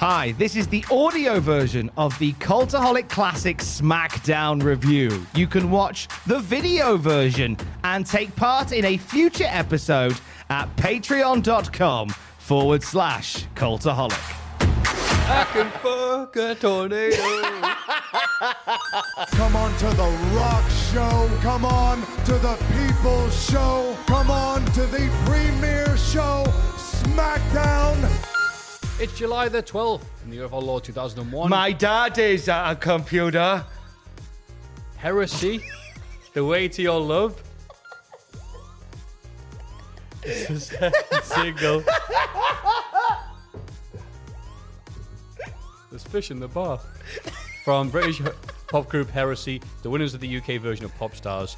Hi, this is the audio version of the Cultaholic Classic SmackDown review. You can watch the video version and take part in a future episode at patreon.com forward slash Cultaholic. I can fuck a tornado. Come on to the rock show. Come on to the people's show. Come on to the premiere show, SmackDown. It's July the 12th in the year of our Lord 2001. My dad is at a computer. Hear'Say, the way to your love. This is single. There's fish in the bar. From British pop group Hear'Say, the winners of the UK version of Pop Stars.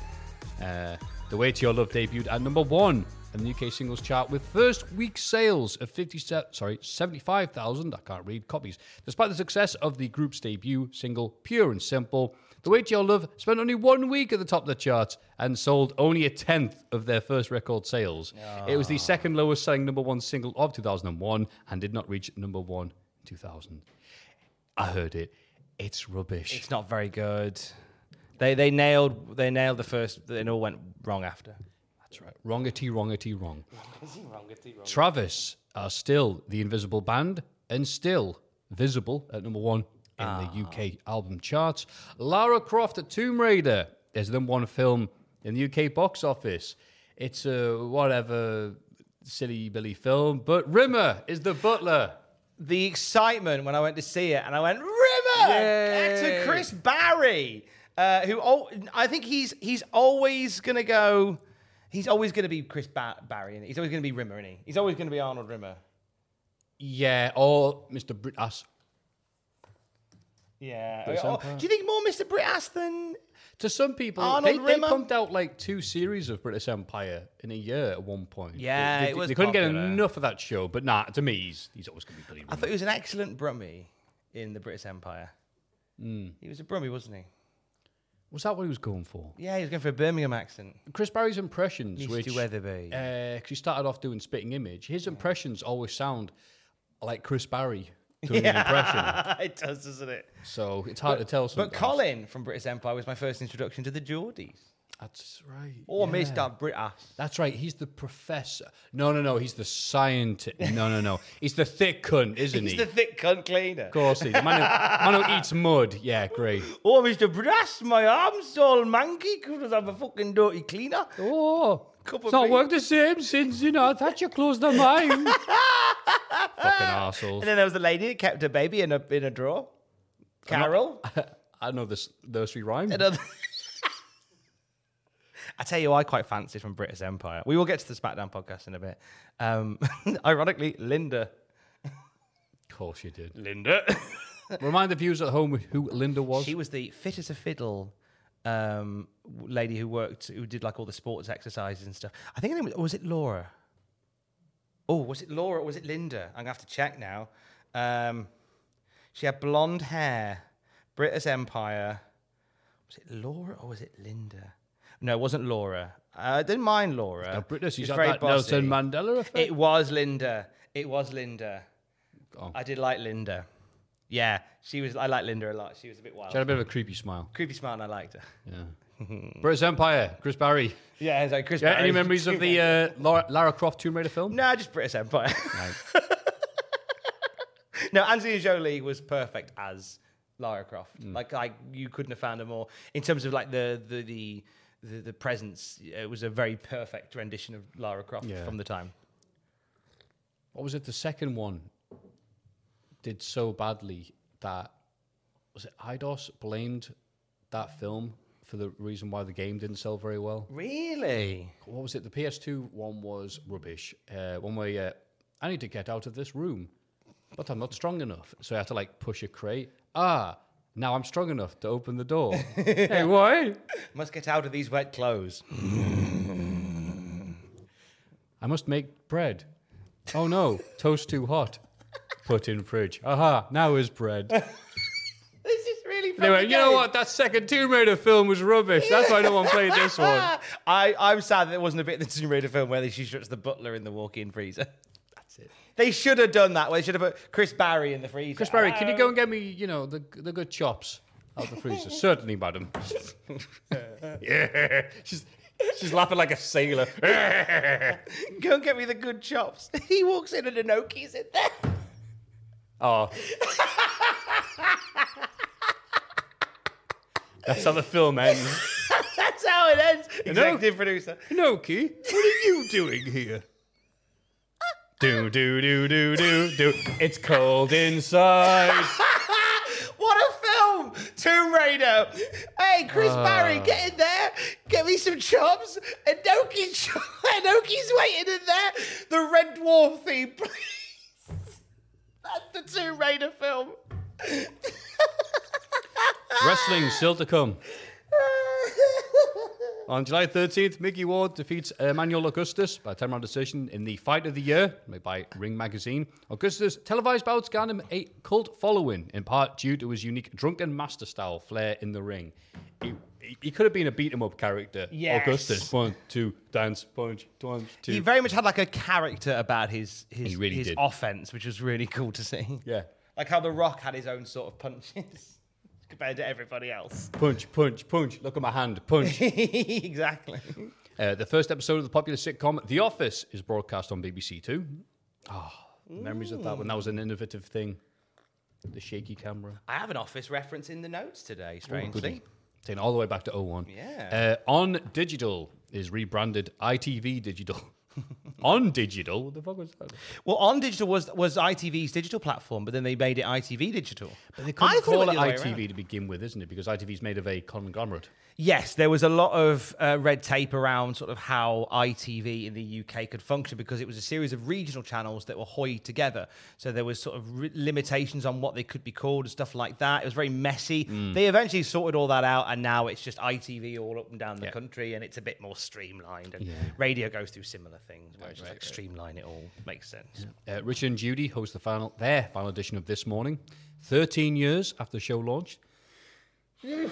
Uh, the Way to Your Love debuted at number one in the UK singles chart with first week sales of 50, sorry, 75,000, I can't read, copies. Despite the success of the group's debut single, Pure and Simple, The Way to Your Love spent only one week at the top of the charts and sold only a tenth of their first record sales. It was the ah. second lowest selling number one single of 2001 and did not reach number one in 2000. I heard it. It's rubbish. It's not very good. They they nailed they nailed the first. It all went wrong after. That's right. Wrongity, wrongity, wrong. Travis are still the Invisible Band and still visible at number one in the UK album charts. Lara Croft at Tomb Raider is the number one film in the UK box office. It's a whatever silly Billy film, but Rimmer is the butler. The excitement when I went to see it, and I went River. Actor Chris Barrie, uh, who al- I think he's he's always gonna go. He's always gonna be Chris ba- Barrie, and he's always gonna be Rimmer, is he? He's always gonna be Arnold Rimmer. Yeah, or Mr. Brittas. Yeah. Oh, do you think more Mr. Brittas than To some people, Arnold they, they Rimmer? pumped out like two series of Brittas Empire in a year at one point. Yeah, they, they- it was they couldn't get enough of that show. But nah, to me, he's, he's always going to be Billy I Rimmer. thought he was an excellent Brummie in the Brittas Empire. Hmm. He was a Brummie, wasn't he? Was that what he was going for? Yeah, he was going for a Birmingham accent. Chris Barrie's impressions, Mr. which Weatherby. because uh, he started off doing spitting image, his impressions always sound like Chris Barrie doing an impression. it does, doesn't it? So it's hard to tell. But Colin from Brittas Empire was my first introduction to the Geordies. That's right. Or yeah. Mr. Brittas. That's right. He's the professor. No, no, no. He's the scientist. No, no, no. He's the thick cunt, isn't He's he? He's the thick cunt cleaner. Of course, he. The man who, man who eats mud. Yeah, great. Oh, Mr. Brittas, my arm's all manky because I'm a fucking dirty cleaner. Oh, Cup it's not tea. worked the same since you know. I thought you closed the mine. Fucking And then there was the lady that kept her baby in a in a drawer. Carol. I don't know this nursery rhyme. Another- I tell you, I quite fancy from Brittas Empire. We will get to the SmackDown podcast in a bit. Um, ironically, Linda. Of course you did. Linda. Remind the viewers at home who Linda was. She was the fit as a fiddle um, lady who worked, who did like all the sports exercises and stuff. I think her name was, was it Laura? Oh, was it Laura or was it Linda? I'm going to have to check now. Um, she had blonde hair, Brittas Empire. Was it Laura or was it Linda? No, it wasn't Laura. I didn't mind Laura. Now, British, She's he's very that bossy. Nelson Mandela effect. It was Linda. It was Linda. Oh. I did like Linda. Yeah, she was. I liked Linda a lot. She was a bit wild. She had a bit of a creepy smile. Creepy smile, and I liked her. Yeah. Brittas Empire, Chris Barrie. Yeah, it's like Chris. Yeah, any memories of the uh, Lara, Lara Croft Tomb Raider film? No, just Brittas Empire. no, Angelina Jolie was perfect as Lara Croft. Mm. Like, like you couldn't have found her more in terms of like the the the the, the presence. It was a very perfect rendition of Lara Croft Yeah. from the time. What was it? The second one did so badly that was it Eidos blamed that film for the reason why the game didn't sell very well. Really? What was it? The PS2 one was rubbish. Uh, one where uh, I need to get out of this room, but I'm not strong enough, so I had to like push a crate. Ah, now I'm strong enough to open the door. hey, why? Must get out of these wet clothes. I must make bread. Oh no, toast too hot. Put in fridge. Aha, now is bread. This is really. They went, you know what? That second Tomb Raider film was rubbish. That's why no one played this one. I, I'm sad that there wasn't a bit in the Tomb Raider film where she shuts the butler in the walk-in freezer. They should have done that. They should have put Chris Barrie in the freezer. Chris Barrie, can you go and oh. get me, you know, the the good chops out the freezer? Certainly, madam. yeah, she's she's laughing like a sailor. Go and get me the good chops. He walks in and Inoki's in there. oh. That's how the film ends. That's how it ends. Executive producer. Inoki, what are you doing here? Do do do do do do. It's cold inside. What a film! Tomb Raider. Hey, Chris ah. Barrie, get in there. Get me some chops. Inoki, cho- Inoki's waiting in there. The Red Dwarf theme, please. That's the Tomb Raider film. Wrestling still to come. On July 13th, Mickey Ward defeats Emmanuel Augustus by 10 round decision in the Fight of the Year, made by Ring Magazine. Augustus' televised bouts garnered him a cult following, in part due to his unique drunken master style flair in the ring. He, he- could have been a beat 'em up character. Yes. Augustus, one, two, dance, punch, one, two. He very much had like a character about his his, He really his did. offense, which was really cool to see. yeah. Like how The Rock had his own sort of punches compared to everybody else. Punch, punch, punch. Look at my hand. Punch. exactly. Uh, the first episode of the popular sitcom The Office is broadcast on BBC Two. Oh, memories of that when that was an innovative thing. The shaky camera. I have an office reference in the notes today, strangely. Taking all the way back to 01. Yeah. Uh, on Digital is rebranded ITV Digital. ONdigital? What the fuck was that? Well, ONdigital was was ITV's digital platform, but then they made it ITV digital. But they I couldn't thought call it way ITV to begin with, isn't it? Because ITV is made of a conglomerate. Yes, there was a lot of uh, red tape around sort of how ITV in the UK could function because it was a series of regional channels that were hoyed together. So there was sort of limitations on what they could be called and stuff like that. It was very messy. Mm. They eventually sorted all that out, and now it's just ITV all up and down the Yeah. country, and it's a bit more streamlined. And radio goes through similar things just like streamline it all. Makes sense. Uh, Richard and Judy host the final, their final edition of This Morning, 13 years after the show launched. Sorry.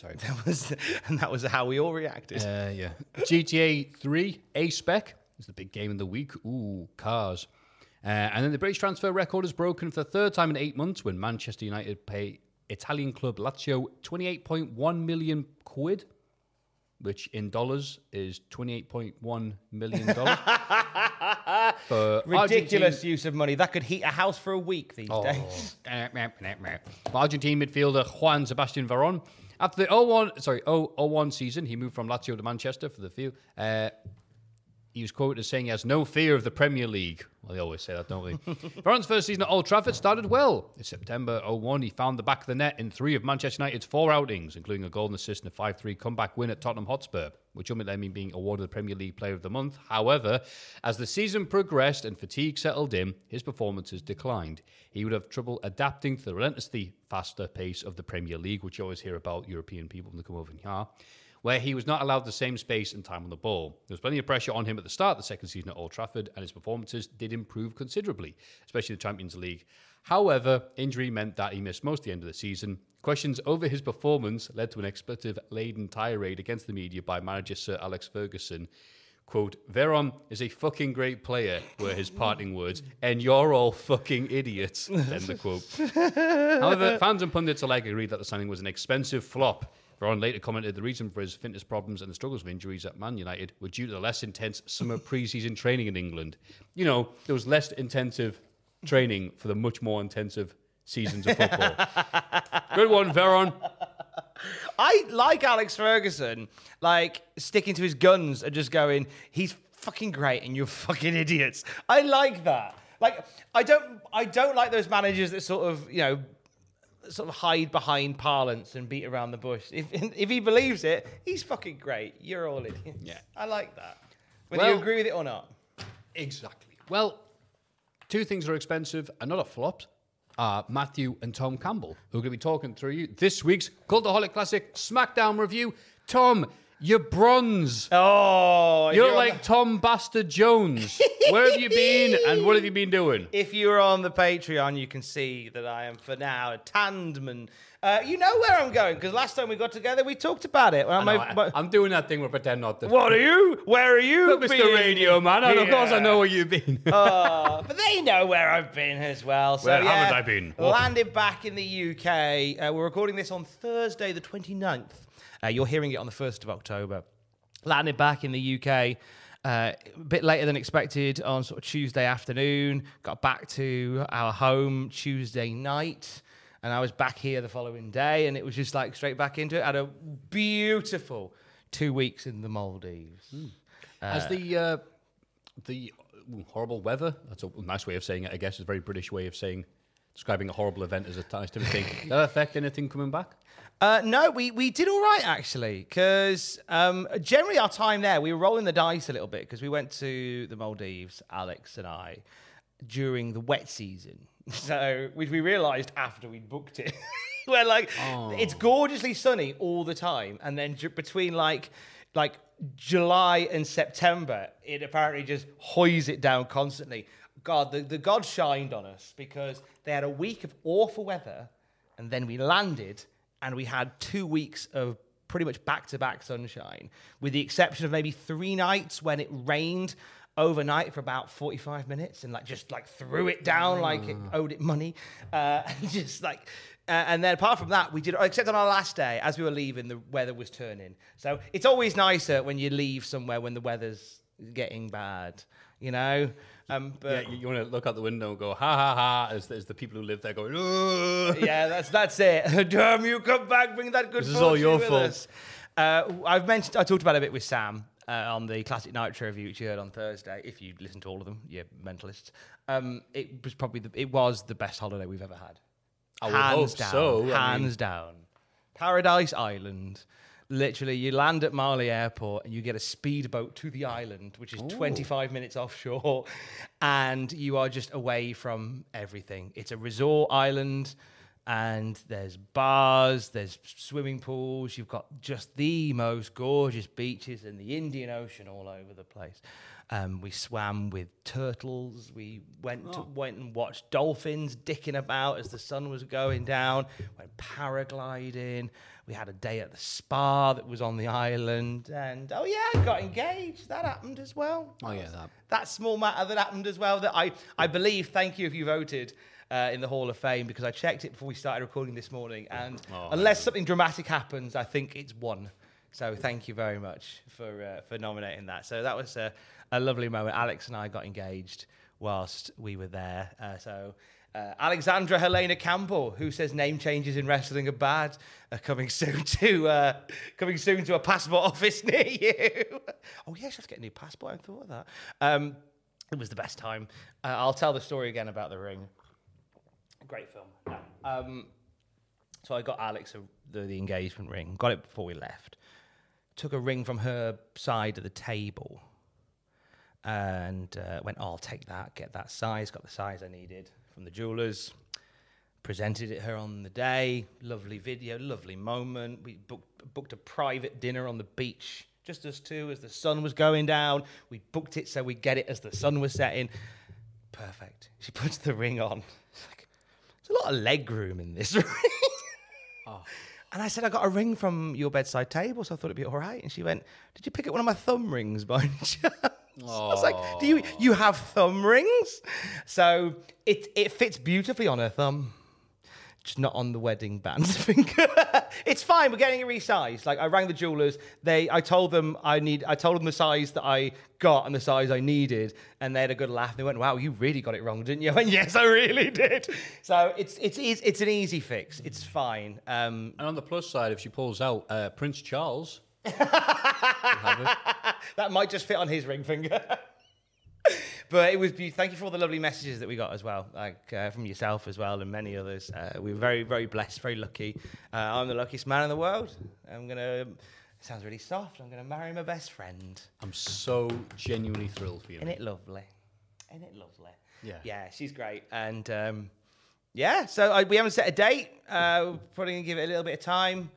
That was, and that was how we all reacted. Uh, yeah. GTA 3 A Spec is the big game of the week. Ooh, cars. Uh, and then the British transfer record is broken for the third time in eight months when Manchester United pay Italian club Lazio 28.1 million quid, which in dollars is 28.1 million dollars. Ridiculous Argentine- use of money. That could heat a house for a week these Oh. days. Argentine midfielder Juan Sebastian Veron. After the 01, sorry, 001 season, he moved from Lazio to Manchester for the field. Uh, he was quoted as saying he has no fear of the Premier League. Well, they always say that, don't they? Veron's first season at Old Trafford started well. In September 01, he found the back of the net in three of Manchester United's four outings, including a golden assist and a 5 3 comeback win at Tottenham Hotspur, which ultimately him being awarded the Premier League Player of the Month. However, as the season progressed and fatigue settled in, his performances declined. He would have trouble adapting to the relentlessly faster pace of the Premier League, which you always hear about European people when they come over here ah, where he was not allowed the same space and time on the ball. There was plenty of pressure on him at the start of the second season at Old Trafford, and his performances did improve considerably, especially the Champions League. However, injury meant that he missed most of the end of the season. Questions over his performance led to an expletive laden tirade against the media by manager Sir Alex Ferguson. Quote, Veron is a fucking great player, were his parting words, and you're all fucking idiots. End the quote. However, fans and pundits alike agreed that the signing was an expensive flop. Veron later commented the reason for his fitness problems and the struggles of injuries at Man United were due to the less intense summer pre-season training in England. You know, there was less intensive training for the much more intensive seasons of football. Good one, Veron. I like Alex Ferguson, like sticking to his guns and just going, he's fucking great and you're fucking idiots. I like that. Like I don't I don't like those managers that sort of, you know, sort of hide behind parlance and beat around the bush. If if he believes it, he's fucking great. You're all idiots. Yeah. I like that. Whether you Well- agree with it or not. Exactly. Well, two things are expensive and not a flop are Matthew and Tom Campbell, who are going to be talking through you this week's Cultaholic Classic SmackDown review. Tom, you're bronze. Oh, if You're like the- Tom Bastard Jones. Where have you been and what have you been doing? If you are on the Patreon, you can see that I am for now a tandman. Uh, you know where I'm going because last time we got together, we talked about it. I'm, know, over- I'm, doing that thing where pretend not to. what are you? Where are you? Mr. Radio Man, and of course I know where you've been. Uh, but they know where I've been as well. So Where yeah, haven't I been? Landed back in the UK. Uh, we're recording this on Thursday, the 29th. Uh, you're hearing it on the 1st of October. Landed back in the UK. Uh, a bit later than expected on sort of Tuesday afternoon. Got back to our home Tuesday night, and I was back here the following day, and it was just like straight back into it. Had a beautiful two weeks in the Maldives. Has the uh, the horrible weather? That's a nice way of saying it. I guess it's a very British way of saying describing a horrible event as a nice thing. Did that affect anything coming back? Uh, no, we, we did all right actually, because um, generally our time there, we were rolling the dice a little bit because we went to the Maldives, Alex and I, during the wet season. So, which we realised after we'd booked it. We're like, it's gorgeously sunny all the time, and then ju- between like like July and September, it apparently just hoys it down constantly. God, the, the gods shined on us because they had a week of awful weather, and then we landed and we had two weeks of pretty much back to back sunshine, with the exception of maybe three nights when it rained overnight for about 45 minutes and like just like threw it down like it owed it money. Uh, and just like, uh, and then apart from that, we did, except on our last day, as we were leaving, the weather was turning. So it's always nicer when you leave somewhere when the weather's getting bad, you know? Um, but Yeah, you, you want to look out the window and go ha ha ha as, as the people who live there going. "Ugh." yeah, that's that's it. Damn, you come back, bring that good. This is all your fault. Uh, I've mentioned, I talked about it a bit with Sam uh, on the Classic Nitro review, which you heard on Thursday. If you listen to all of them, you mentalists. Um, it was probably the, it was the best holiday we've ever had. I would hands hope down, so, I Hands mean- down. Paradise Island. Literally, you land at Malé Airport and you get a speedboat to the island, which is 25 minutes offshore, and you are just away from everything. It's a resort island, and there's bars, there's swimming pools. You've got just the most gorgeous beaches and the Indian Ocean all over the place. Um, we swam with turtles. We went to, went and watched dolphins dicking about as the sun was going down. Went paragliding. We had a day at the spa that was on the island, and oh yeah, I got engaged. That happened as well. Oh, yeah, that. that small matter that happened as well. That I I believe. Thank you if you voted. Uh, in the Hall of Fame, because I checked it before we started recording this morning, and Oh, unless something dramatic happens, I think it's one. So thank you very much for uh, for nominating that. So that was a, a lovely moment. Alex and I got engaged whilst we were there. Uh, so uh, Alexandra Helena Campbell, who says name changes in wrestling are bad, are coming soon to uh, coming soon to a passport office near you. oh yes, I have to get a new passport. I thought of that. Um, it was the best time. Uh, I'll tell the story again about the ring. Great film. Um, so I got Alex a, the, the engagement ring. Got it before we left. Took a ring from her side of the table, and uh, went, oh, "I'll take that. Get that size. Got the size I needed from the jewelers." Presented it her on the day. Lovely video. Lovely moment. We booked, booked a private dinner on the beach, just us two, as the sun was going down. We booked it so we'd get it as the sun was setting. Perfect. She puts the ring on. It's like, there's a lot of leg room in this ring. Oh. And I said, I got a ring from your bedside table, so I thought it'd be all right. And she went, Did you pick up one of my thumb rings by chance? I was like, Do you you have thumb rings? So it it fits beautifully on her thumb. just not on the wedding band finger. it's fine. We're getting it resized. Like I rang the jewelers. They, I told them I need. I told them the size that I got and the size I needed, and they had a good laugh. They went, "Wow, you really got it wrong, didn't you?" And yes, I really did. So it's it's it's, it's an easy fix. It's fine. Um, And on the plus side, if she pulls out, uh, Prince Charles. Will have it. that might just fit on his ring finger. but it was be- thank you for all the lovely messages that we got as well, like uh, from yourself as well and many others. Uh, we were very very blessed, very lucky. Uh, I'm the luckiest man in the world. I'm gonna. It sounds really soft. I'm gonna marry my best friend. I'm so genuinely thrilled for you. Isn't it lovely? Isn't it lovely? Yeah. Yeah, she's great. And um, yeah, so I, we haven't set a date. Uh, we're probably going to give it a little bit of time.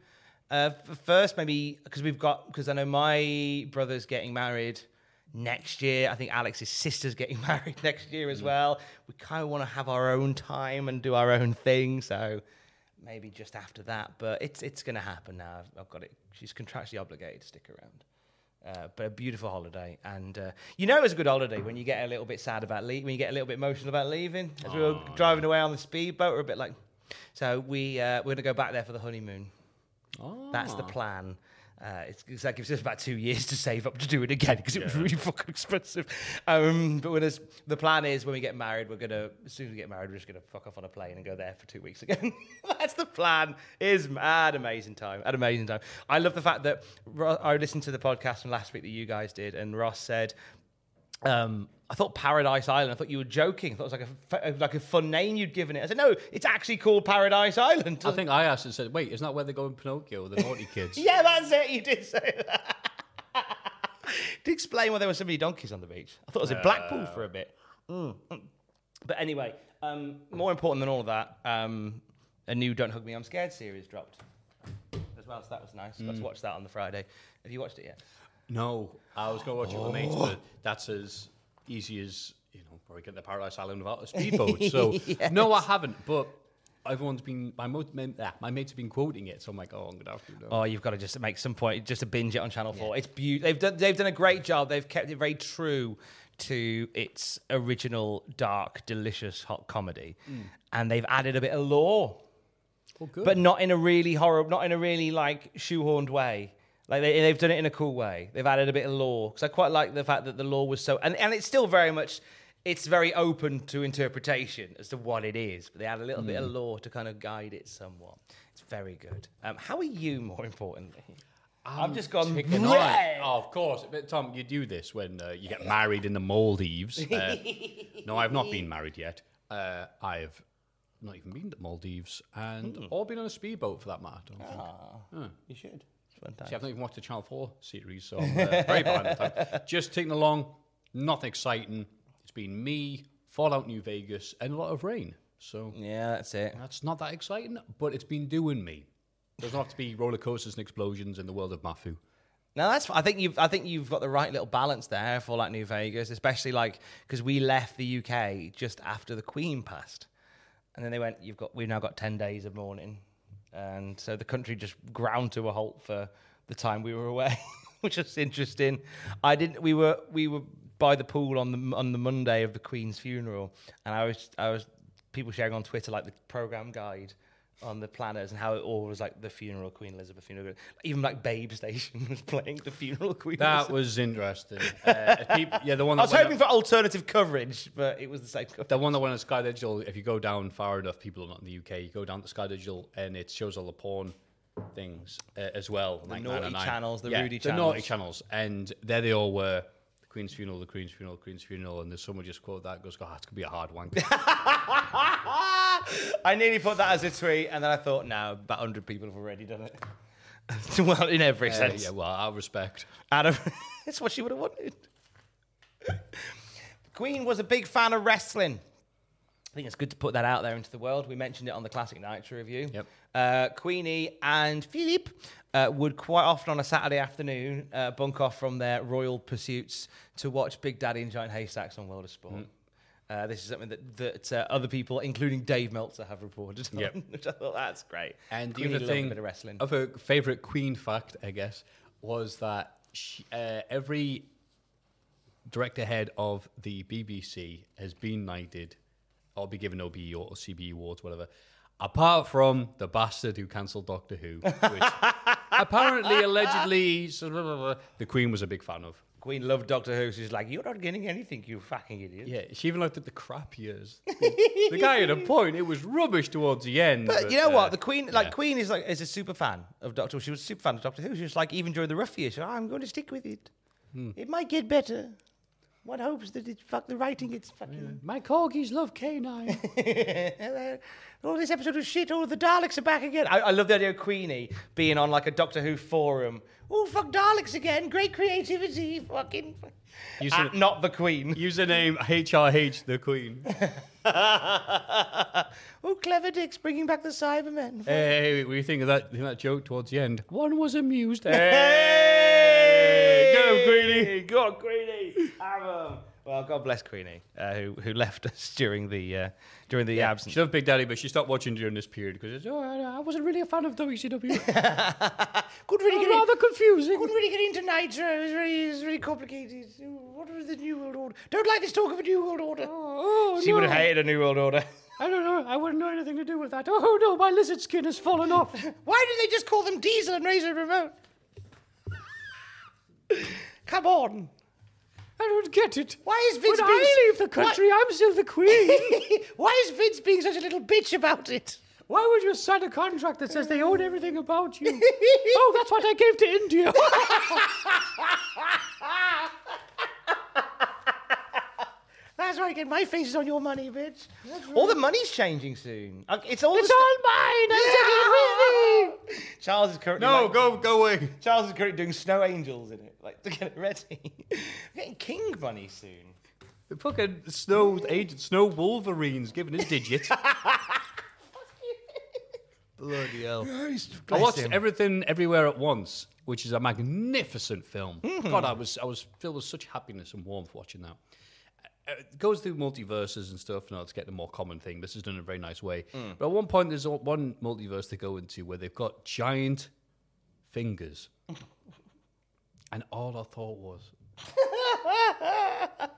Uh, first, maybe because we've got, because I know my brother's getting married next year. I think Alex's sister's getting married next year as well. We kind of want to have our own time and do our own thing. So maybe just after that. But it's it's going to happen now. I've, I've got it. She's contractually obligated to stick around. Uh, but a beautiful holiday, and uh, you know it's a good holiday when you get a little bit sad about leaving, when you get a little bit emotional about leaving. As we were driving away on the speedboat, we're a bit like. So we uh, we're gonna go back there for the honeymoon. That's the plan. Uh, it's, that gives us about two years to save up to do it again because it was really fucking expensive. Um, but when the plan is when we get married, we're gonna as soon as we get married, we're just gonna fuck off on a plane and go there for two weeks again. That's the plan. Is had amazing time. Had amazing time. I love the fact that Ro- I listened to the podcast from last week that you guys did, and Ross said. Um, I thought Paradise Island. I thought you were joking. I thought it was like a f- like a fun name you'd given it. I said, no, it's actually called Paradise Island. I think I asked and said, wait, isn't that where they go in Pinocchio, the naughty kids? Yeah, that's it. You did say that. to explain why there were so many donkeys on the beach. I thought it was in Blackpool for a bit. Mm. But anyway, um, more important than all of that, um, a new "Don't Hug Me, I'm Scared" series dropped as well. So that was nice. Got to watch that on the Friday. Have you watched it yet? No, I was going to watch it with mates, but that's as easy as you know, probably get to Paradise Island without a speedboat. So no, I haven't. But everyone's been my mo- ma- ah, my mates have been quoting it, so I'm like, oh, I'm gonna have to. Oh, you've got to just make some point, just to binge it on Channel Four. It's beautiful. They've done, they've done a great job. They've kept it very true to its original dark, delicious hot comedy, and they've added a bit of lore, Oh, good. but not in a really horrible, not in a really like shoehorned way. Like they, they've done it in a cool way. They've added a bit of law because I quite like the fact that the law was so, and, and it's still very much. It's very open to interpretation as to what it is, but they add a little bit of law to kind of guide it somewhat. It's very good. Um, how are you, more importantly? I've just gone. Ticking "Bleh." Oh, of course. But Tom, you do this when uh, you get married in the Maldives. Uh, no, I've not been married yet. Uh, I've not even been to Maldives and Hmm. or been on a speedboat for that matter. I don't. Ah. You should. Fun See. I've not even watched the Channel 4 series, so I'm uh, very behind the time. Just taking along, nothing exciting. It's been me, Fallout New Vegas, and a lot of rain. So Yeah, that's it. that's not that exciting, but it's been doing me. Doesn't have to be roller coasters and explosions in the world of Mafu. Now that's. I think you've. I think you've got the right little balance there for like New Vegas, especially like because we left the UK just after the Queen passed, and then they went. You've got. We've now got ten days of mourning, and so the country just ground to a halt for the time we were away, which was interesting. I didn't. We were. We were by the pool on the on the Monday of the Queen's funeral, and I was. I was people sharing on Twitter like the program guide on the planners and how it all was like the funeral Queen Elizabeth funeral. Even like Babe Station was playing the funeral Queen. That Elizabeth. was interesting. Uh, people, yeah, the one I was hoping for alternative coverage, but it was the same. Coverage. The one that went on Sky Digital, if you go down far enough, people are not in the UK, you go down to Sky Digital and it shows all the porn things uh, as well. The naughty channels, the yeah, Rudy The naughty channels. channels. And there they all were. Queen's funeral, the Queen's funeral, the Queen's funeral, and there's someone just quote that goes, "God, it's gonna be a hard one." I nearly put that as a tweet, and then I thought, no, about 100 people have already done it. well, in every Uh, sense. yeah, well, I respect. Adam, it's what she would have wanted. Queen was a big fan of wrestling. I think it's good to put that out there into the world. We mentioned it on the Classic Nitro review. Yep. Uh, Queenie and Philip uh, would quite often on a Saturday afternoon uh, bunk off from their royal pursuits to watch Big Daddy and Giant Haystacks on World of Sport. Mm. Uh, this is something that, that uh, other people, including Dave Meltzer, have reported on, Yep. which I thought that's great. And the other thing, a bit of wrestling. of a favorite Queen fact, I guess, was that she, uh, every director head of the BBC has been knighted or be given OBE or CBE awards, whatever. Apart from the bastard who cancelled Doctor Who, which apparently, allegedly, the Queen was a big fan of. Queen loved Doctor Who. She's like, you're not getting anything, you fucking idiot. Yeah, she even looked at the crap years. the guy had a point. It was rubbish towards the end. But, you know uh, what? The Queen, like yeah. Queen, is like is a super fan of Doctor. Who. She was a super fan of Doctor Who. She was like, even during the rough years, she was, I'm going to stick with it. Hmm. It might get better. One hopes that it's fuck the writing. It's fucking. My corgis love K9. oh, this episode was shit. Oh, the Daleks are back again. I, I love the idea of Queenie being on like a Doctor Who forum. Oh, fuck Daleks again. Great creativity. Fucking. Using- Ah, not the Queen. Username HRH, the Queen. oh, clever dicks bringing back the Cybermen. hey, what do you think of that, think that joke towards the end? One was amused. Hey! Go, Queenie. Go on, Queenie! Have 'em. Well, God bless Queenie, uh, who who left us during the uh, during the absence. She loved Big Daddy, but she stopped watching during this period because oh, I I wasn't really a fan of WCW. Couldn't really get rather in, confusing. couldn't really get into Nitro. It was very, it was very complicated. What was the New World Order? Don't like this talk of a New World Order. Oh, she would have hated a New World Order. I don't know. I wouldn't know anything to do with that. Oh no, my lizard skin has fallen off. Why did they just call them Diesel and Razor Ramon? Come on. I don't get it. Why is Vince When being I leave the country, I'm still the queen. Why is Vince being such a little bitch about it? Why would you sign a contract that says they own everything about you? oh, that's what I gave to India. That's right, get my face is on your money, bitch. All the money's changing soon. Uh, It's all it's the all mine. I'm taking it with me. Charles is currently No, like- go go away. Charles is currently doing snow angels in it, like to get it ready. We're getting king money soon. The fucking snow agent, snow Wolverine's giving his digits. Bloody hell. I watched Everything Everywhere at Once, which is a magnificent film. God, I was I was filled with such happiness and warmth watching that. Uh, It goes through multiverses and stuff. Now it's getting a more common thing. This is done in a very nice way. But at one point, there's one multiverse they go into where they've got giant fingers, and all I thought was,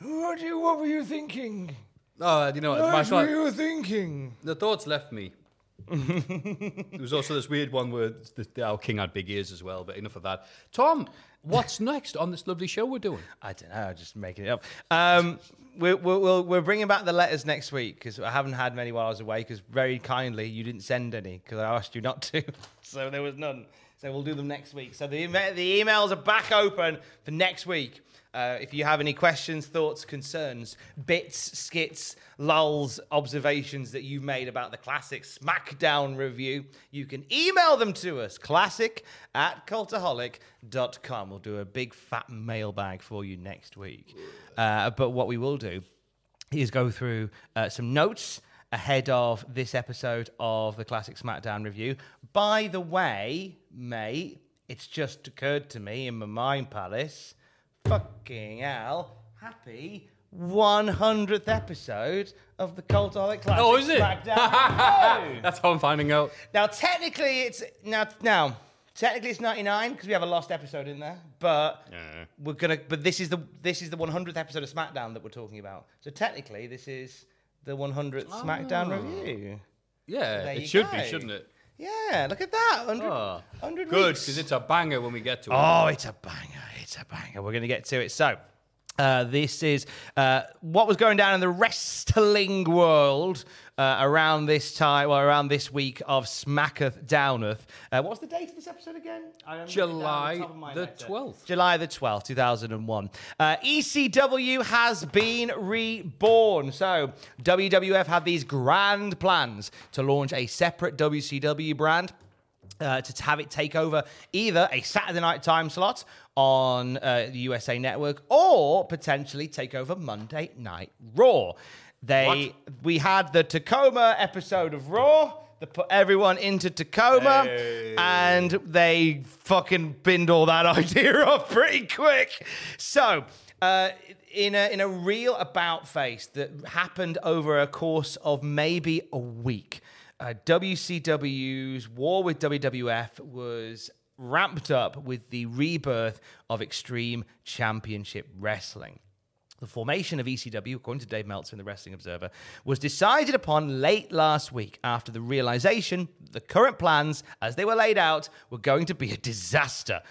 What, you, what were you thinking? oh, you know, my What thought, were you thinking? the thoughts left me. there was also this weird one where the, the, our king had big ears as well, but enough of that. Tom, what's next on this lovely show we're doing? I don't know, just making it up. Um, we're, we're, we're, we're bringing back the letters next week because I haven't had many while I was away because very kindly you didn't send any because I asked you not to. so there was none. So we'll do them next week. So the, the emails are back open for next week. Uh, if you have any questions, thoughts, concerns, bits, skits, lulls, observations that you've made about the classic SmackDown review, you can email them to us. Classic at cultaholic.com. We'll do a big fat mailbag for you next week. Uh, but what we will do is go through uh, some notes ahead of this episode of the Classic SmackDown review. By the way, mate, it's just occurred to me in my mind palace. Fucking hell. Happy 100th episode of the Cultaholic Classic Oh, is it? SmackDown. That's how I'm finding out. Now, technically, it's now now technically it's 99 because we have a lost episode in there, but Yeah. we're gonna. But this is the this is the 100th episode of SmackDown that we're talking about. So technically, this is the 100th ah. SmackDown review. Yeah, There it should go. be, shouldn't it? Yeah, look at that. 100, Oh, 100 Good, because it's a banger when we get to it. Oh, it's a banger. It's a banger. We're going to get to it. So, uh, this is uh, what was going down in the wrestling world uh, around this time, well, around this week of Smacketh Downeth. Uh, what's the date of this episode again? I haven't written it down on July top of my the 12th. July the 12th, 2001. Uh, ECW has been reborn. So, WWF had these grand plans to launch a separate WCW brand. Uh, to have it take over either a Saturday night time slot on uh, the USA Network or potentially take over Monday Night Raw. They we had the Tacoma episode of Raw that put everyone into Tacoma, and they fucking binned all that idea off pretty quick. So. Uh, in a in a real about face that happened over a course of maybe a week, uh, WCW's war with WWF was ramped up with the rebirth of Extreme Championship Wrestling. The formation of ECW, according to Dave Meltzer in the Wrestling Observer, was decided upon late last week after the realization the current plans, as they were laid out, were going to be a disaster.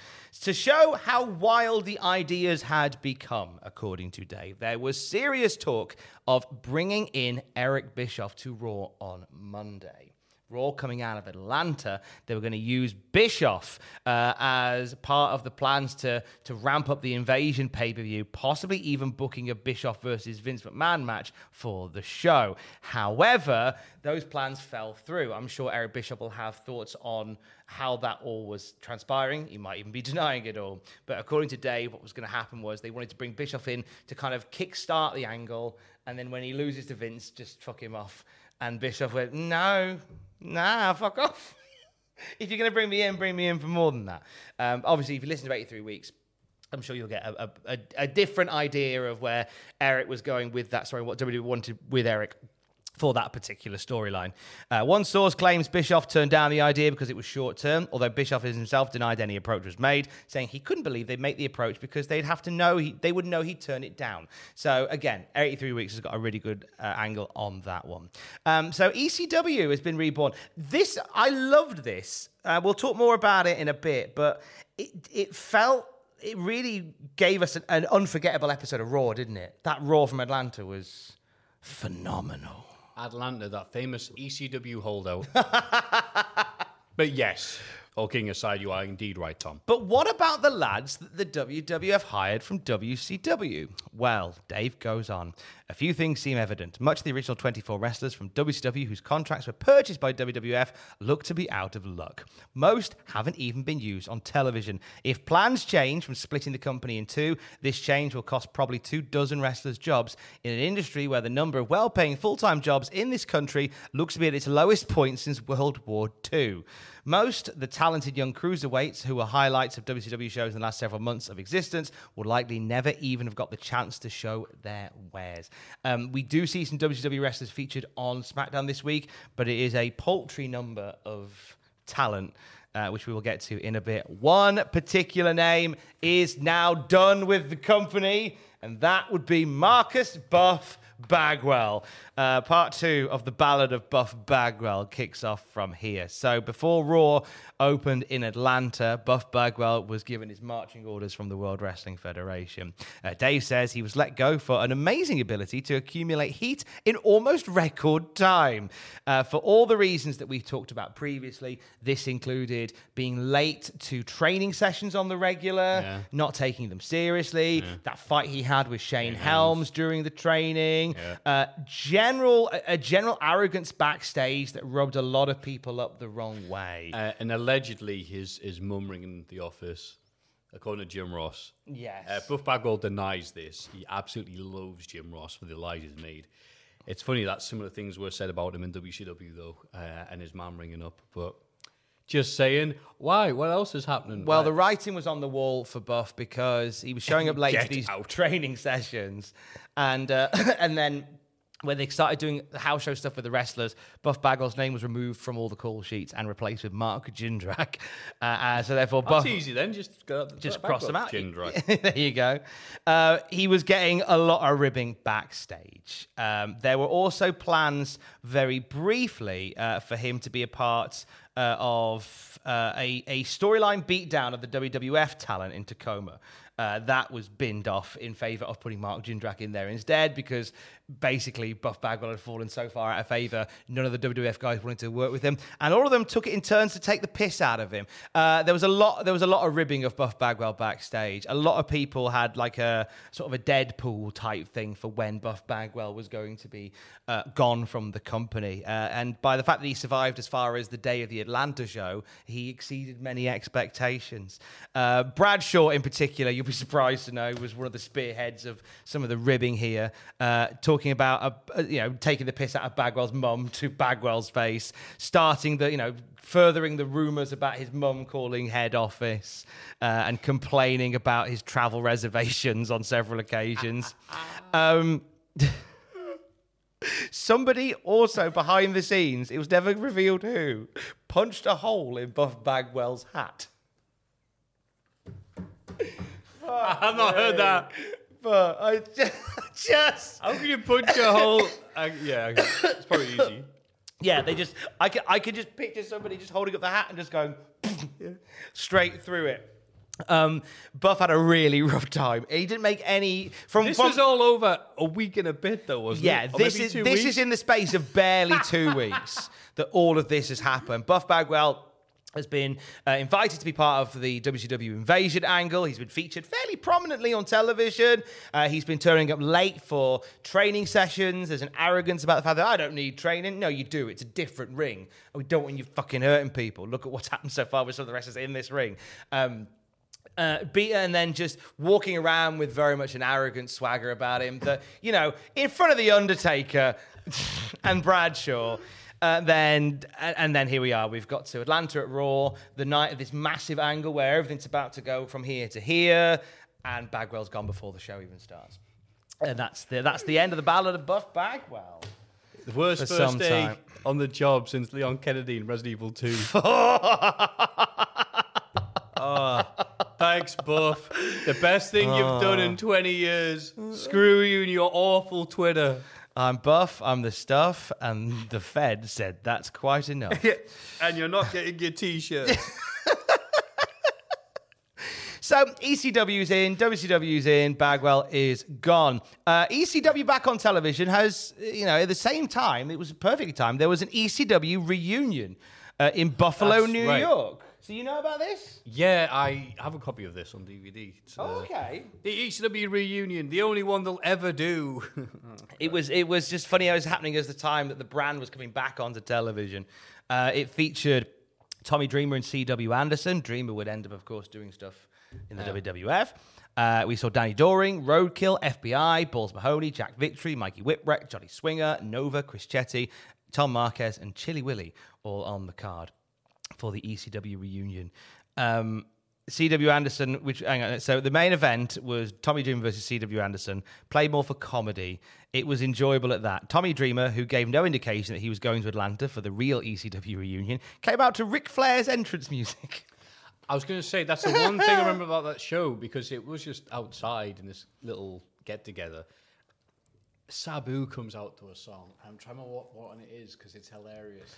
To show how wild the ideas had become, according to Dave, there was serious talk of bringing in Eric Bischoff to Raw on Monday. Raw coming out of Atlanta, they were going to use Bischoff uh, as part of the plans to to ramp up the Invasion pay per view, possibly even booking a Bischoff versus Vince McMahon match for the show. However, those plans fell through. I'm sure Eric Bischoff will have thoughts on how that all was transpiring. He might even be denying it all. But according to Dave, what was going to happen was they wanted to bring Bischoff in to kind of kickstart the angle, and then when he loses to Vince, just fuck him off. And Bischoff went, no, nah, fuck off. if you're going to bring me in, bring me in for more than that. Um, obviously, if you listen to 83 Weeks, I'm sure you'll get a, a, a, different idea of where Eric was going with that story, what WWE wanted with Eric for that particular storyline. Uh, one source claims Bischoff turned down the idea because it was short term, although Bischoff himself denied any approach was made, saying he couldn't believe they'd make the approach because they'd have to know he, they would know he'd turn it down. So again, 83 weeks has got a really good uh, angle on that one. Um, so ECW has been reborn. This I loved this. Uh, we'll talk more about it in a bit, but it it felt. It really gave us an, an unforgettable episode of Raw, didn't it? That Raw from Atlanta was phenomenal. Atlanta, that famous ECW holdout. but yes, all kidding aside, you are indeed right, Tom. But what about the lads that the WWF hired from WCW? Well, Dave goes on. A few things seem evident. Much of the original 24 wrestlers from WCW whose contracts were purchased by WWF look to be out of luck. Most haven't even been used on television. If plans change from splitting the company in two, this change will cost probably two dozen wrestlers' jobs in an industry where the number of well paying full time jobs in this country looks to be at its lowest point since World War II. Most the talented young cruiserweights who were highlights of WCW shows in the last several months of existence would likely never even have got the chance to show their wares. Um, we do see some WCW wrestlers featured on SmackDown this week, but it is a paltry number of talent. Uh, which we will get to in a bit. One particular name is now done with the company, and that would be Marcus Buff Bagwell. Uh, part two of the Ballad of Buff Bagwell kicks off from here. So before Raw opened in Atlanta, Buff Bagwell was given his marching orders from the World Wrestling Federation. Uh, Dave says he was let go for an amazing ability to accumulate heat in almost record time. Uh, for all the reasons that we've talked about previously, this included being late to training sessions on the regular, Yeah. not taking them seriously, that fight he had with Shane Helms during the training, uh, general a, a general arrogance backstage that rubbed a lot of people up the wrong way. Uh, and allegedly, his, his mum ringing the office, according to Jim Ross. yes. Uh, Buff Bagwell denies this. He absolutely loves Jim Ross for the lies he's made. It's funny that similar things were said about him in WCW, though, uh, and his mum ringing up. But just saying, why? What else is happening? Well, the writing was on the wall for Buff because he was showing up late to these out. training sessions, and uh, and then when they started doing the house show stuff with the wrestlers, Buff Bagwell's name was removed from all the call sheets and replaced with Mark Jindrak. Uh, uh, so therefore, That's Buff easy then. Just go just cross them out. Dry. there you go. Uh, he was getting a lot of ribbing backstage. Um, there were also plans, very briefly, uh, for him to be a part uh, of uh, a, a storyline beatdown of the WWF talent in Tacoma. Uh, that was binned off in favor of putting Mark Jindrak in there instead because basically Buff Bagwell had fallen so far out of favor, none of the WWF guys wanted to work with him, and all of them took it in turns to take the piss out of him. Uh, there was a lot. There was a lot of ribbing of Buff Bagwell backstage. A lot of people had like a sort of a Deadpool type thing for when Buff Bagwell was going to be uh, gone from the company, uh, and by the fact that he survived as far as the day of the Atlanta show, he exceeded many expectations. Uh, Bradshaw, in particular, you'll be surprised to know, was one of the spearheads of some of the ribbing here, uh, talking about uh, you know taking the piss out of Bagwell's mum to Bagwell's face, starting the you know furthering the rumors about his mum calling head office uh, and complaining about his travel reservations on several occasions. Um, Somebody also behind the scenes, it was never revealed who, punched a hole in Buff Bagwell's hat. I've not heard that. But I just, just How can you punch a hole? Uh, yeah, it's probably easy. yeah, they just I could I could just picture somebody just holding up the hat and just going straight through it. Um, Buff had a really rough time. He didn't make any from This from, was all over a week and a bit, though, wasn't yeah, it? Or this is this weeks? is in the space of barely two weeks that all of this has happened. Buff Bagwell has been uh, invited to be part of the WCW invasion angle. He's been featured fairly prominently on television. Uh, he's been turning up late for training sessions. There's an arrogance about the fact that I don't need training. No, you do. It's a different ring. We don't want you fucking hurting people. Look at what's happened so far with some of the wrestlers in this ring. Um, uh, beaten and then just walking around with very much an arrogant swagger about him that, you know, in front of The Undertaker and Bradshaw. Uh, then and, and then here we are. We've got to Atlanta at Raw, the night of this massive angle where everything's about to go from here to here, and Bagwell's gone before the show even starts. And that's the that's the end of the Ballad of Buff Bagwell. the worst for first some day time. on the job since Leon Kennedy in Resident Evil 2. oh, thanks, Buff. The best thing you've done in 20 years. Screw you and your awful Twitter. I'm Buff. I'm the stuff, and the Fed said that's quite enough. And you're not getting your t-shirt. So ECW's in, WCW's in, Bagwell is gone. Uh, ECW back on television has, you know, at the same time, it was a perfect time. There was an ECW reunion uh, in Buffalo, That's New right. York. So you know about this? yeah, I have a copy of this on DVD. It's, uh, Oh, okay. The ECW reunion, the only one they'll ever do. It was it was just funny how it was happening as the time that the brand was coming back onto television. Uh, it featured Tommy Dreamer and C.W. Anderson. Dreamer would end up, of course, doing stuff in the WWF. Uh, we saw Danny Doring, Roadkill, FBI, Balls Mahoney, Jack Victory, Mikey Whipwreck, Johnny Swinger, Nova, Chris Chetty, Tom Marquez, and Chili Willy all on the card for the ECW reunion. Um, CW Anderson, which hang on, so the main event was Tommy Dreamer versus CW Anderson. Played more for comedy. It was enjoyable at that. Tommy Dreamer, who gave no indication that he was going to Atlanta for the real ECW reunion, came out to Ric Flair's entrance music. I was going to say that's the one thing I remember about that show because it was just outside in this little get together. Sabu comes out to a song. I'm trying to what, what it is because it's hilarious.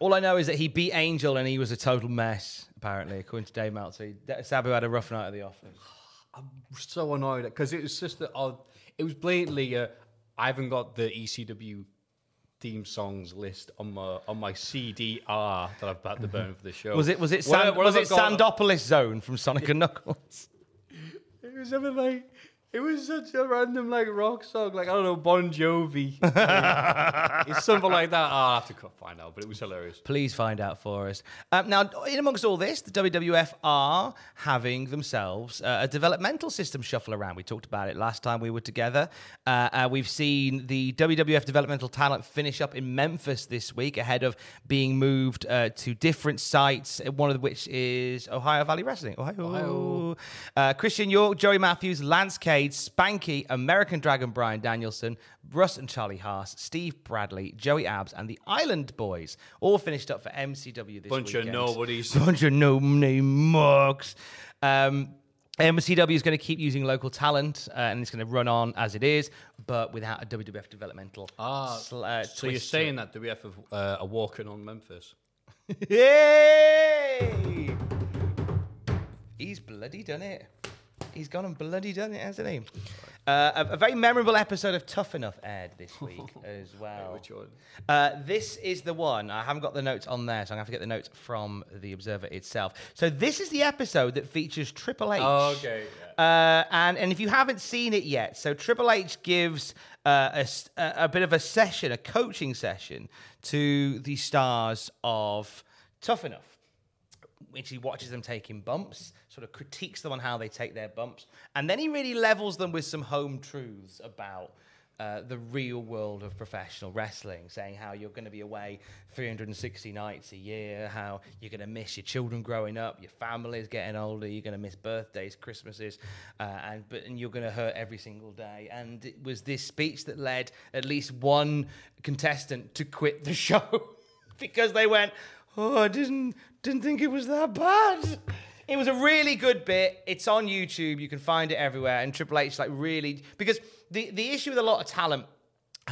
All I know is that he beat Angel and he was a total mess, apparently, according to Dave Meltzer. Sabu had a rough night at the office. I'm so annoyed because it was just that odd. It was blatantly. Uh, I haven't got the ECW theme songs list on my on my CDR that I've had to burn for the show. Was it was it What- Sand, what was it? Sandopolis Zone from Sonic and Knuckles? It was something like it was such a random like rock song, like I don't know Bon Jovi. it's something like that. Oh, I'll have to find out, but it was hilarious. Please find out for us. Um, now, in amongst all this, the WWF are having themselves uh, a developmental system shuffle around. We talked about it last time we were together. Uh, uh, we've seen the WWF developmental talent finish up in Memphis this week ahead of being moved uh, to different sites, one of which is Ohio Valley Wrestling. Ohio. Ohio. Uh, Christian York, Joey Matthews, Lance Cade, Spanky, American Dragon Brian Danielson, Russ and Charlie Haas, Steve Bradley, Joey Abs, and the Island Boys all finished up for MCW this Bunch of weekend. nobodies. Bunch of no name mugs. Um, MCW is going to keep using local talent uh, and it's going to run on as it is, but without a WWF developmental. Ah, sl- uh, so you're saying that WF have, uh, are walking on Memphis? Yay! He's bloody done it. He's gone and bloody done it, hasn't he? Uh, a, a very memorable episode of Tough Enough aired this week as well. Which one? Uh, this is the one. I haven't got the notes on there, so I'm going to have to get the notes from the Observer itself. So this is the episode that features Triple H. Oh, okay, Uh, and and if you haven't seen it yet, so Triple H gives uh, a- a bit of a session, a coaching session to the stars of Tough Enough which he watches them taking bumps, sort of critiques them on how they take their bumps, and then he really levels them with some home truths about uh, the real world of professional wrestling, saying how you're going to be away 360 nights a year, how you're going to miss your children growing up, your family's getting older, you're going to miss birthdays, Christmases, uh, and but and you're going to hurt every single day. And it was this speech that led at least one contestant to quit the show because they went, "Oh, I didn't didn't think it was that bad." It was a really good bit. It's on YouTube. You can find it everywhere. And Triple H like really because the the issue with a lot of talent,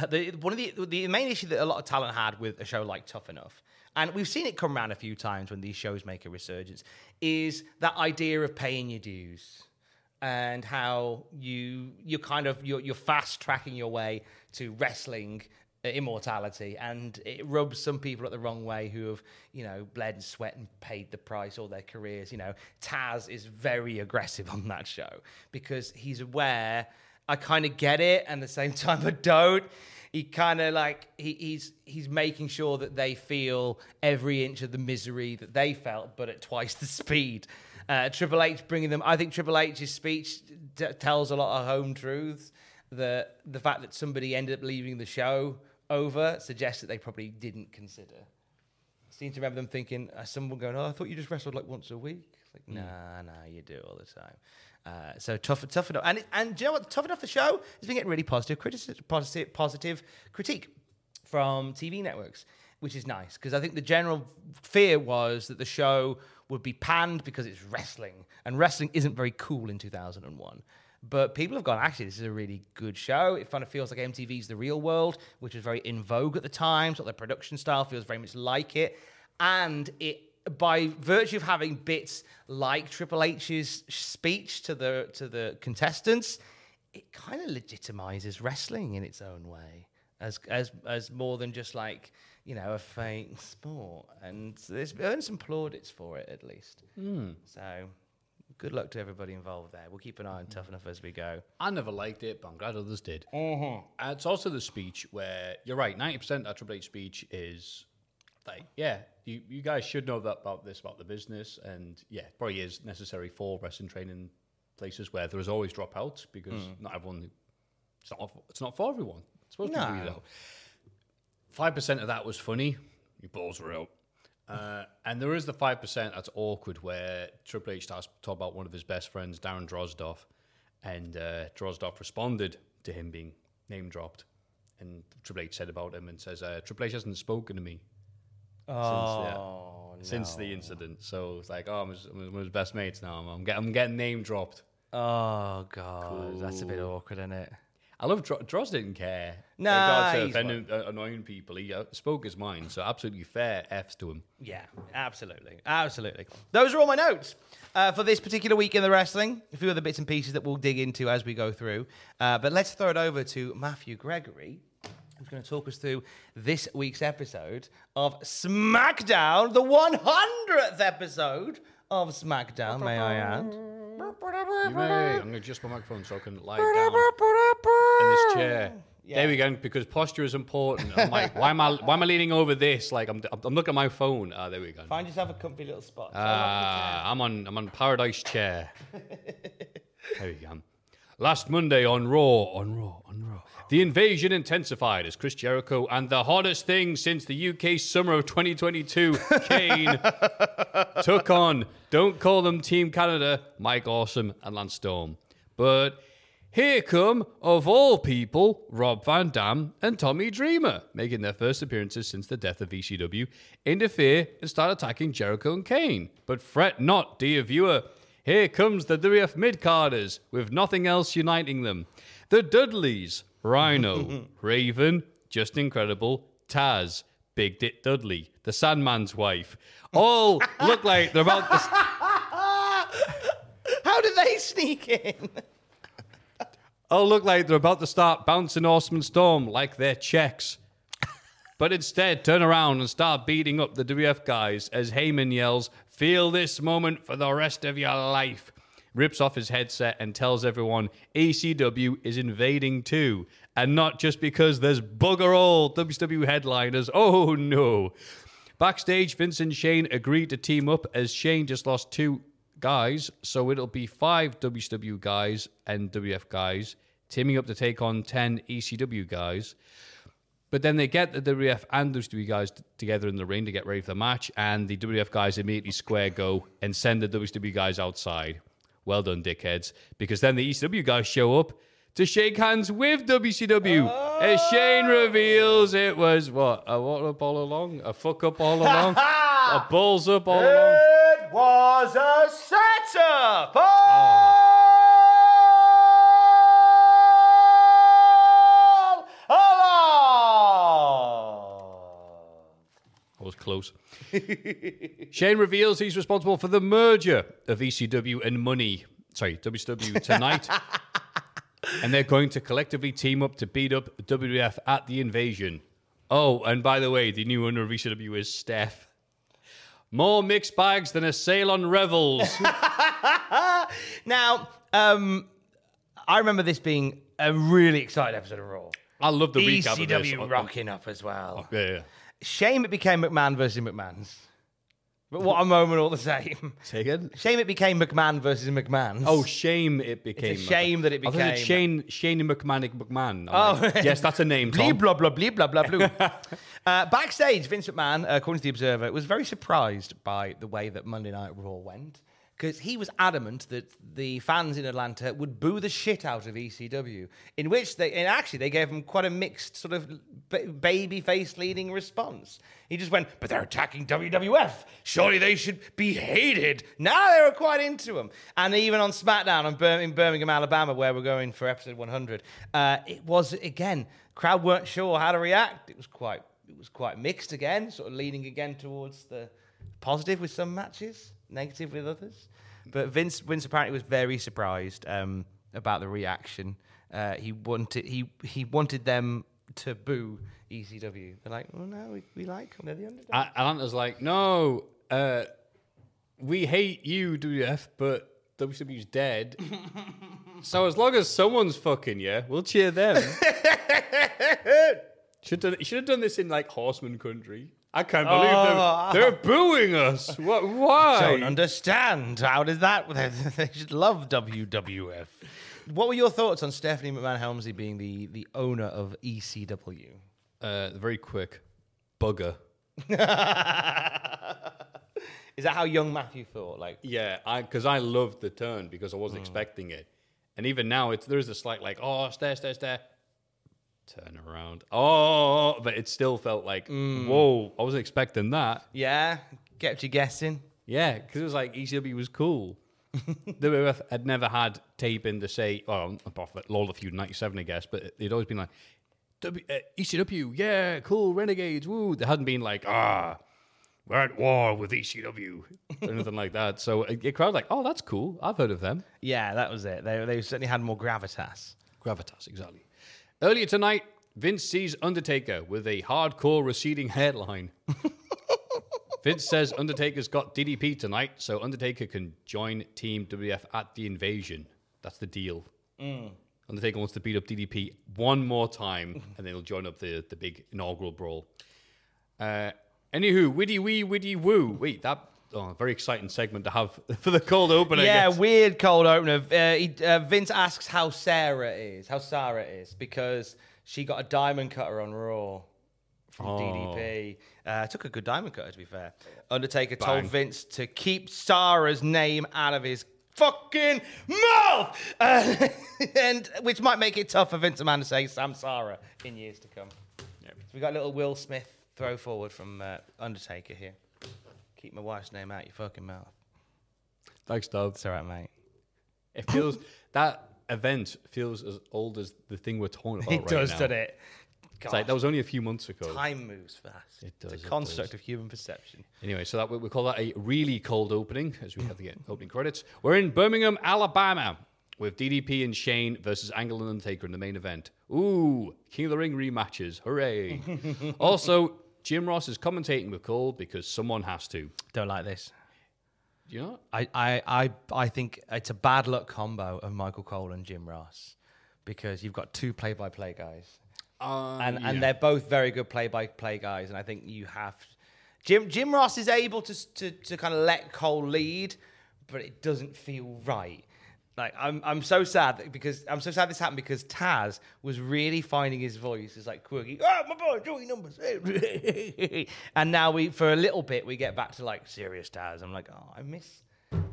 uh, the one of the the main issue that a lot of talent had with a show like Tough Enough, and we've seen it come around a few times when these shows make a resurgence, is that idea of paying your dues and how you you're kind of you're, you're fast tracking your way to wrestling immortality and it rubs some people at the wrong way who have you know bled and sweat and paid the price all their careers you know taz is very aggressive on that show because he's aware i kind of get it and at the same time i don't he kind of like he, he's he's making sure that they feel every inch of the misery that they felt but at twice the speed uh, Triple H bringing them. I think Triple H's speech t- tells a lot of home truths. The the fact that somebody ended up leaving the show over suggests that they probably didn't consider. I seem to remember them thinking, uh, someone going, "Oh, I thought you just wrestled like once a week." It's like, nah, nah, you do all the time. Uh, so tough, tough enough, and and do you know what? Tough enough. The show has been getting really positive, positive, positive critique from TV networks, which is nice because I think the general fear was that the show would be panned because it's wrestling, and wrestling isn't very cool in 2001. But people have gone, actually, this is a really good show. It kind of feels like MTV's The Real World, which was very in vogue at the time. So the production style feels very much like it. And it, by virtue of having bits like Triple H's speech to the to the contestants, it kind of legitimizes wrestling in its own way as as as more than just like you know a fake sport, and there's earned some plaudits for it at least. Hmm. So. Good luck to everybody involved there. We'll keep an eye on Tough Enough as we go. I never liked it, but I'm glad others did. Uh, it's also the speech where you're right. Ninety percent of Triple H speech is like, yeah, you, you guys should know that about this about the business, and yeah, probably is necessary for wrestling training places where there is always dropouts because not everyone. It's not. It's not for everyone. It's supposed to be No. though. Five percent of that was funny. Your balls were out. Uh, and there is the five percent that's awkward where Triple H starts to talk about one of his best friends, Darren Drozdoff, and uh, Drozdoff responded to him being name dropped, and Triple H said about him and says uh, Triple H hasn't spoken to me Oh, since, the, since the incident. So it's like, oh, I'm his, I'm one of his best mates now. I'm, I'm, get, I'm getting name dropped. Oh god, that's a bit awkward, isn't it? I love Dro- Droz didn't care. Nah, Regards to he's offending, uh, annoying people. He uh, spoke his mind, so absolutely fair F's to him. Yeah, absolutely, absolutely. Those are all my notes uh, for this particular week in the wrestling. A few other bits and pieces that we'll dig into as we go through. Uh, but let's throw it over to Matthew Gregory, who's going to talk us through this week's episode of SmackDown, the 100th episode of SmackDown. May I add? You may. I'm going to adjust my microphone so I can lie down in this chair. There we go. Because posture is important. I'm like, why am I? Why am I leaning over this? Like I'm. I'm looking at my phone. Ah, there we go. Find yourself a comfy little spot. Ah, I'm on. I'm on paradise chair. there we go. Last Monday on Raw, on Raw, on Raw. The invasion intensified as Chris Jericho and the hottest thing since the UK summer of 2022, Kane, took on, don't call them Team Canada, Mike Awesome and Lance Storm. But here come, of all people, Rob Van Dam and Tommy Dreamer, making their first appearances since the death of ECW, interfere and start attacking Jericho and Kane. But fret not, dear viewer. Here comes the WF mid-carders, with nothing else uniting them. The Dudleys, Rhino, Raven, Justin Credible, Taz, Big Dick Dudley, the Sandman's wife, all look like they're about to... How did they sneak in? all look like they're about to start bouncing Horseman Storm like their checks. But instead, turn around and start beating up the WF guys as Heyman yells, Feel this moment for the rest of your life. Rips off his headset and tells everyone ECW is invading too. And not just because there's bugger all WCW headliners. Oh no. Backstage, Vince and Shane agreed to team up as Shane just lost two guys, so it'll be five WCW guys and WF guys teaming up to take on 10 ECW guys. But then they get the WF and WCW guys t- together in the ring to get ready for the match, and the WF guys immediately square go and send the WCW guys outside. Well done, dickheads. Because then the ECW guys show up. to shake hands with WCW. As Shane reveals it was what? A what up all along? A fuck up all along? a balls up all along? It was a setup. All was close. Shane reveals he's responsible for the merger of ECW and Money. Sorry, WCW tonight. and they're going to collectively team up to beat up WWF at the invasion. Oh, and by the way, the new owner of ECW is Steph. More mixed bags than a sail on revels. Now, um, I remember this being a really exciting episode of Raw. I love the recap of this. ECW rocking up as well. Yeah, yeah. Shame it became McMahon versus McMahon's. But what a moment all the same. Say again? Shame it became McMahon versus McMahon's. Oh, shame it became. a shame that it I thought it became- Shane Shane McMahon McMahon. I'm Oh. like, yes, that's a name. Blee, Tom. blah, blah, blee, blah, blah, blue. uh, backstage, Vince McMahon, uh, according to The Observer, was very surprised by the way that Monday Night Raw went because he was adamant that the fans in Atlanta would boo the shit out of ECW, in which they, and actually, they gave him quite a mixed sort of ba- baby face leading response. He just went, but they're attacking WWF. Surely they should be hated. Now they were quite into him. And even on SmackDown in Birmingham, Alabama, where we're going for episode 100, uh, it was, again, crowd weren't sure how to react. It was quite, it was quite mixed again, sort of leaning again towards the positive with some matches, negative with others. But Vince, Vince apparently was very surprised um, about the reaction. Uh, he wanted he he wanted them to boo ECW. They're like, well, no, we, we like them. They're the underdog. A- Atlanta's like, no, uh, we hate you, WF, but WCW's dead. so as long as someone's fucking you, we'll cheer them. should done, should have done this in like Horseman country. I can't believe Oh. them. They're booing us. What? Why? I don't understand. How does that? They should love WWF. What were your thoughts on Stephanie McMahon Helmsley being the, the owner of ECW? uh, very quick. Bugger. Is that how young Matthew thought? Like, Yeah, I because I loved the turn because I wasn't expecting it, and even now it's there's a slight like oh stare stare stare, turn around oh, but it still felt like whoa I wasn't expecting that. yeah, kept you guessing. Yeah, because it was like ECW was cool. WWF had never had tape in to say well apart from Lawler Feud '97 I guess, but it'd always been like w, uh, ECW yeah cool Renegades woo. There hadn't been like ah. We're at war with ECW, or anything like that. So a, a crowd like, oh, that's cool. I've heard of them. Yeah, that was it. They, they certainly had more gravitas. Gravitas, exactly. Earlier tonight, Vince sees Undertaker with a hardcore receding hairline. Vince says Undertaker's got DDP tonight, so Undertaker can join Team WF at the invasion. That's the deal. Undertaker wants to beat up DDP one more time, and then he'll join up the, the big inaugural brawl. Uh, anywho, widdy wee, widdy woo. Wait, that oh, very exciting segment to have for the cold opener. Yeah, weird cold opener. Uh, he, uh, Vince asks how Sarah is, how Sarah is, because she got a diamond cutter on Raw from DDP. Uh, took a good diamond cutter, to be fair. Undertaker Bang. told Vince to keep Sarah's name out of his fucking mouth, uh, and which might make it tough for Vince McMahon to say Sam Sarah in years to come. So we got a little Will Smith throw forward from uh, Undertaker here. Keep my wife's name out your fucking mouth. Thanks, Dub. It's all right, mate. It feels that event feels as old as the thing we're talking about It right does, now. doesn't it? It's like that was only a few months ago. Time moves fast. It does, It's it a construct does. of human perception. Anyway, so that we, we call that a really cold opening as we have the opening credits. We're in Birmingham, Alabama, with DDP and Shane versus Angle and Undertaker in the main event. Ooh, King of the Ring rematches! Hooray! also, Jim Ross is commentating with Cole because someone has to. Don't like this. Do you know? I, I, I, I think it's a bad luck combo of Michael Cole and Jim Ross because you've got two play-by-play guys, Uh, and yeah. and they're both very good play-by-play guys. And I think you have Jim Jim Ross is able to to to kind of let Cole lead, but it doesn't feel right. Like I'm I'm so sad because I'm so sad this happened because Taz was really finding his voice. It's like quirky, oh my boy, Joey numbers, and now we for a little bit we get back to like serious Taz. I'm like, oh, I miss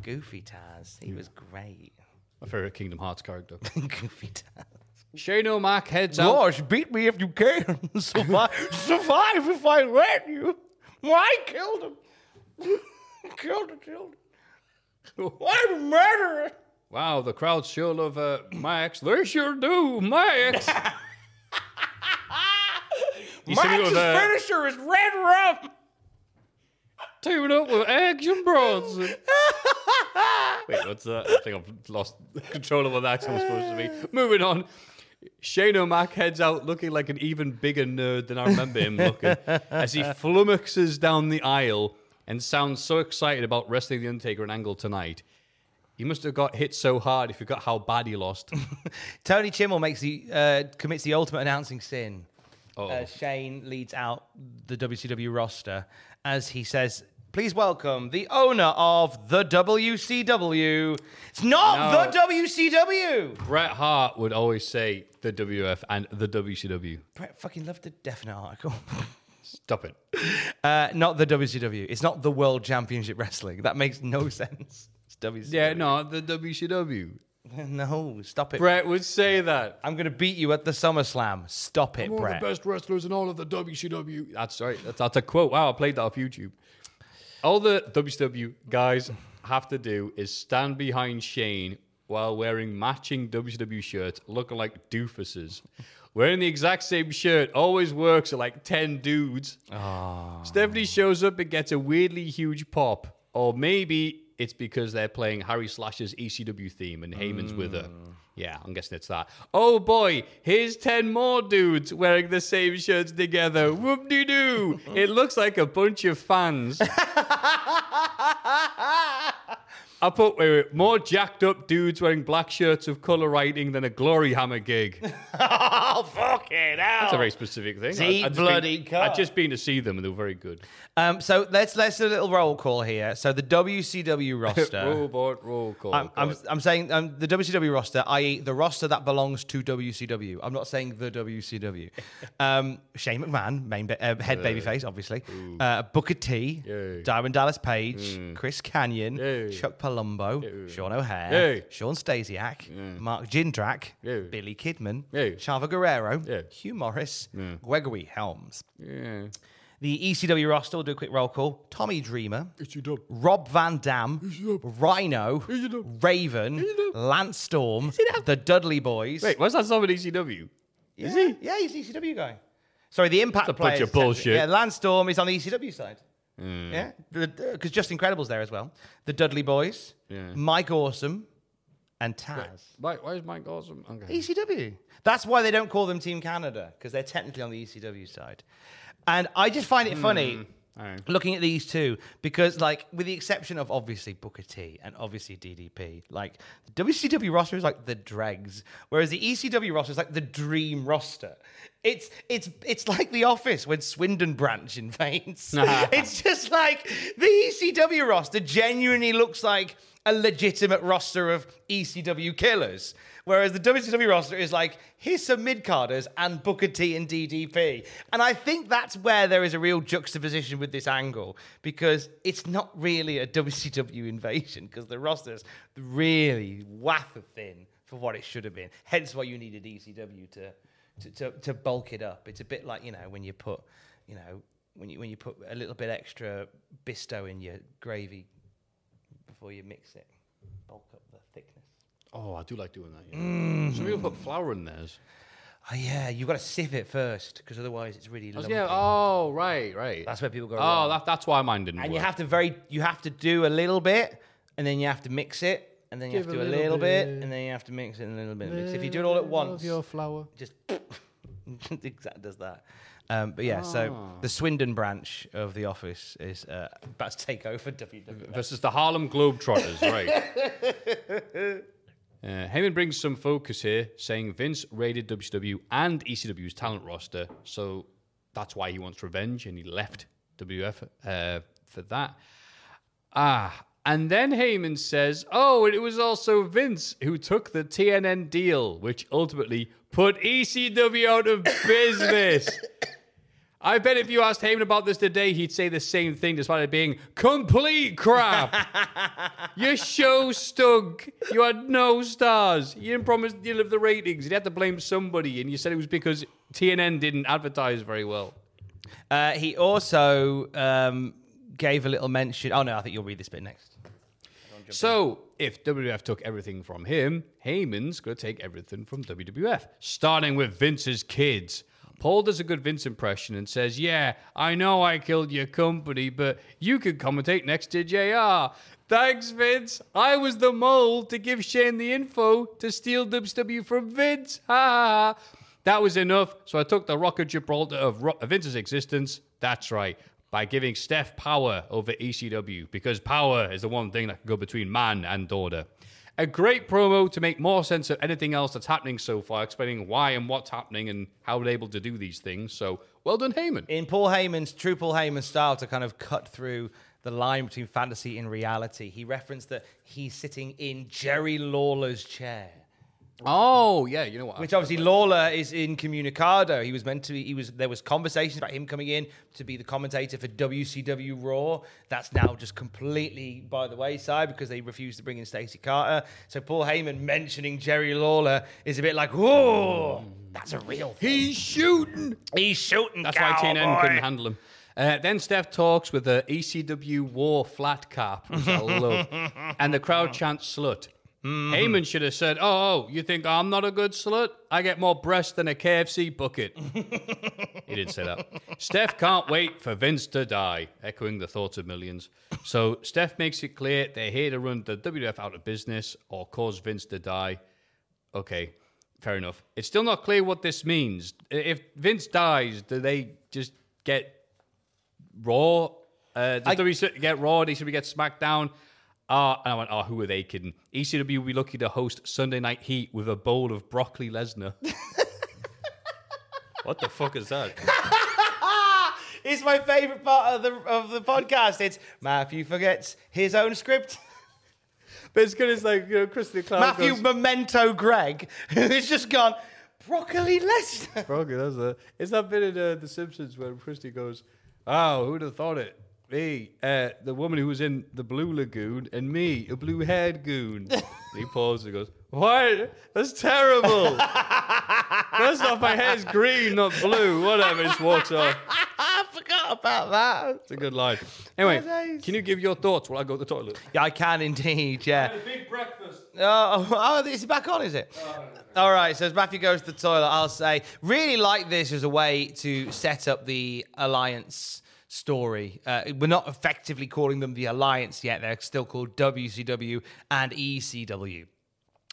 Goofy Taz. He was great. My favorite Kingdom Hearts character. Goofy Taz. Shane O'Mac heads out. Gosh, beat me if you can. survive, survive if I let you. Why killed him? killed the children. I'm a murderer. Wow, the crowd sure love uh, Max. They sure do, Max. Max's finisher is red rum. teaming up with Edge and Bronson. Wait, what's that? I think I've lost control of what that was supposed to be. Moving on. Shane O'Mac heads out looking like an even bigger nerd than I remember him looking as he flummoxes down the aisle and sounds so excited about wrestling The Undertaker and Angle tonight. He must have got hit so hard if he got how bad he lost. Tony Chimel makes the uh, commits the ultimate announcing sin. Oh. Uh, Shane leads out the WCW roster as he says, "Please welcome the owner of the WCW. It's not No. the WCW." Bret Hart would always say the WF and the WCW. Brett fucking loved the definite article. Stop it. uh, not the WCW. It's not the World Championship Wrestling. That makes no sense. WCW. Yeah, no, the WCW. no, stop it. Brett would say that. I'm gonna beat you at the SummerSlam. Stop it, One Brett. of the best wrestlers in all of the WCW. That's right. That's, that's a quote. Wow, I played that off YouTube. All the WCW guys have to do is stand behind Shane while wearing matching WCW shirts, looking like doofuses. Wearing the exact same shirt always works at like 10 dudes. Ah. Stephanie shows up and gets a weirdly huge pop. Or maybe it's because they're playing Harry Slash's ECW theme and Heyman's with her. Mm. Yeah, I'm guessing it's that. Oh boy, here's 10 more dudes wearing the same shirts together. Whoop de doo. it looks like a bunch of fans. I put wait, wait, more jacked up dudes wearing black shirts of colour writing than a Gloryhammer gig. oh fucking hell! That's a very specific thing. Deep I- I'd just bloody been, cut. I'd just been to see them and they were very good. Um, so let's let's do a little roll call here. So the WCW roster. Robot roll call. I'm, I'm, I'm saying um, the WCW roster, i.e., the roster that belongs to WCW. I'm not saying the WCW. um, Shane McMahon, main ba- uh, head babyface, obviously. Uh, Booker T, Yay. Diamond Dallas Page, Chris Kanyon, Yay. Chuck Palumbo, Sean O'Haire, Yay. Shawn Stasiak, Mark Jindrak. Billy Kidman. Chavo Guerrero, Yeah. Hugh Morrus, Gregory Helms. yeah. The ECW roster, we'll do a quick roll call. Tommy Dreamer, Rob Van Dam, Rhino, Raven, Lance Storm, the Dudley Boys. Wait, what's that song with ECW? is he? Yeah, he's an ECW guy. Sorry, the Impact That's a bunch players, of bullshit. Yeah, Lance Storm is on the ECW side. Mm. Yeah, because Justin Credible's there as well. The Dudley Boys, Yeah. Mike Awesome, and Taz. Why, why is Mike awesome? Okay. ECW. That's why they don't call them Team Canada because they're technically on the ECW side. And I just find it funny hmm. Looking at these two because, like, with the exception of obviously Booker T and obviously DDP, like the WCW roster is like the dregs, whereas the ECW roster is like the dream roster. It's it's it's like The Office when Swindon Branch invades. it's just like the ECW roster genuinely looks like a legitimate roster of ECW killers. Whereas the WCW roster is like, here's some mid carders and Booker T and DDP. And I think that's where there is a real juxtaposition with this angle because it's not really a WCW invasion because the roster's really wafer thin for what it should have been. Hence why you needed ECW to, to, to, to bulk it up. It's a bit like, you know, when you put, you know, when you, when you put a little bit extra Bisto in your gravy before you mix it, bulk up the thickness. Oh, I do like doing that. Yeah. Mm. Some people put flour in theirs. Oh yeah, you've got to sieve it first because otherwise it's really oh, lumpy. Yeah. Oh, right, right. That's where people go Oh, wrong. that, that's why mine didn't work. and work. you have to very, you have to do a little bit, and then you have to mix it, and then you Give have to do a little little bit, bit. and then you have to mix it and a little bit. mix. If you do it all at once, your flour. just exactly does that. Um, but yeah, so the Swindon branch of the office is uh, about to take over WWE. Versus the Harlem Globetrotters, right? Uh, Heyman brings some focus here, saying Vince raided WCW and ECW's talent roster, so that's why he wants revenge, and he left WF uh, for that. Ah, and then Heyman says, "Oh, and it was also Vince who took the TNN deal, which ultimately put ECW out of business." I bet if you asked Heyman about this today, he'd say the same thing despite it being complete crap. Your show stunk. You had no stars. You didn't promise you deliver the ratings. You had to blame somebody, and you said it was because TNN didn't advertise very well. Uh, he also um, gave a little mention. Oh no, I think you'll read this bit next. So, if WWF took everything from him, Heyman's going to take everything from WWF, starting with Vince's kids. Paul does a good Vince impression and says, Yeah, I know I killed your company, but you could commentate next to JR. Thanks, Vince. I was the mole to give Shane the info to steal WCW from Vince. Ha ha. That was enough, so I took the Rock of Gibraltar of Ro- Vince's existence. That's right, by giving Steph power over ECW, because power is the one thing that can go between man and daughter. A great promo to make more sense of anything else that's happening so far, explaining why and what's happening and how they're able to do these things. So, well done, Heyman. in Paul Heyman's true Paul Heyman style to kind of cut through the line between fantasy and reality. He referenced that he's sitting in Jerry Lawler's chair. Oh, yeah, you know what? Which obviously Lawler is incommunicado. He was meant to be. He was. There was conversations about him coming in to be the commentator for WCW Raw. That's now just completely by the wayside because they refused to bring in Stacy Carter. So Paul Heyman mentioning Jerry Lawler is a bit like, whoa, that's a real. Thing. He's shooting. He's shooting. That's why TNN couldn't handle him. Uh, then Steph talks with the ECW War flat cap, which I love, and the crowd chants slut. Heyman should have said, oh, oh, you think I'm not a good slut? I get more breast than a KFC bucket. he didn't say that. Steph can't wait for Vince to die, echoing the thoughts of millions. So Steph makes it clear they're here to run the WWF out of business or cause Vince to die. Okay, fair enough. It's still not clear what this means. If Vince dies, do they just get Raw? Uh, does I- WCW get Raw? They should get SmackDown. Uh, and I went, oh, who are they kidding? ECW will be lucky to host Sunday Night Heat with a bowl of broccoli Lesnar. what the fuck is that? It's my favorite part of the of the podcast. It's Matthew forgets his own script. But it's good. It's like you know, Krusty Cloud Matthew goes, Memento Greg, who's just gone broccoli Lesnar. broccoli Lesnar. It's that bit in uh, The Simpsons where Krusty goes, "Oh, who'd have thought it? Me, uh, the woman who was in the Blue Lagoon, and me, a blue-haired goon." and he pauses and goes, "What? That's terrible. First off, my hair's green, not blue. Whatever." it's water. I forgot about that. It's a good line. Anyway, nice. can you give your thoughts while I go to the toilet? Yeah, I can indeed. Yeah. big breakfast. Oh, oh, is it back on? Is it? All right. So as Matthew goes to the toilet, I'll say really like this as a way to set up the alliance story. Uh, we're not effectively calling them the alliance yet; they're still called WCW and ECW.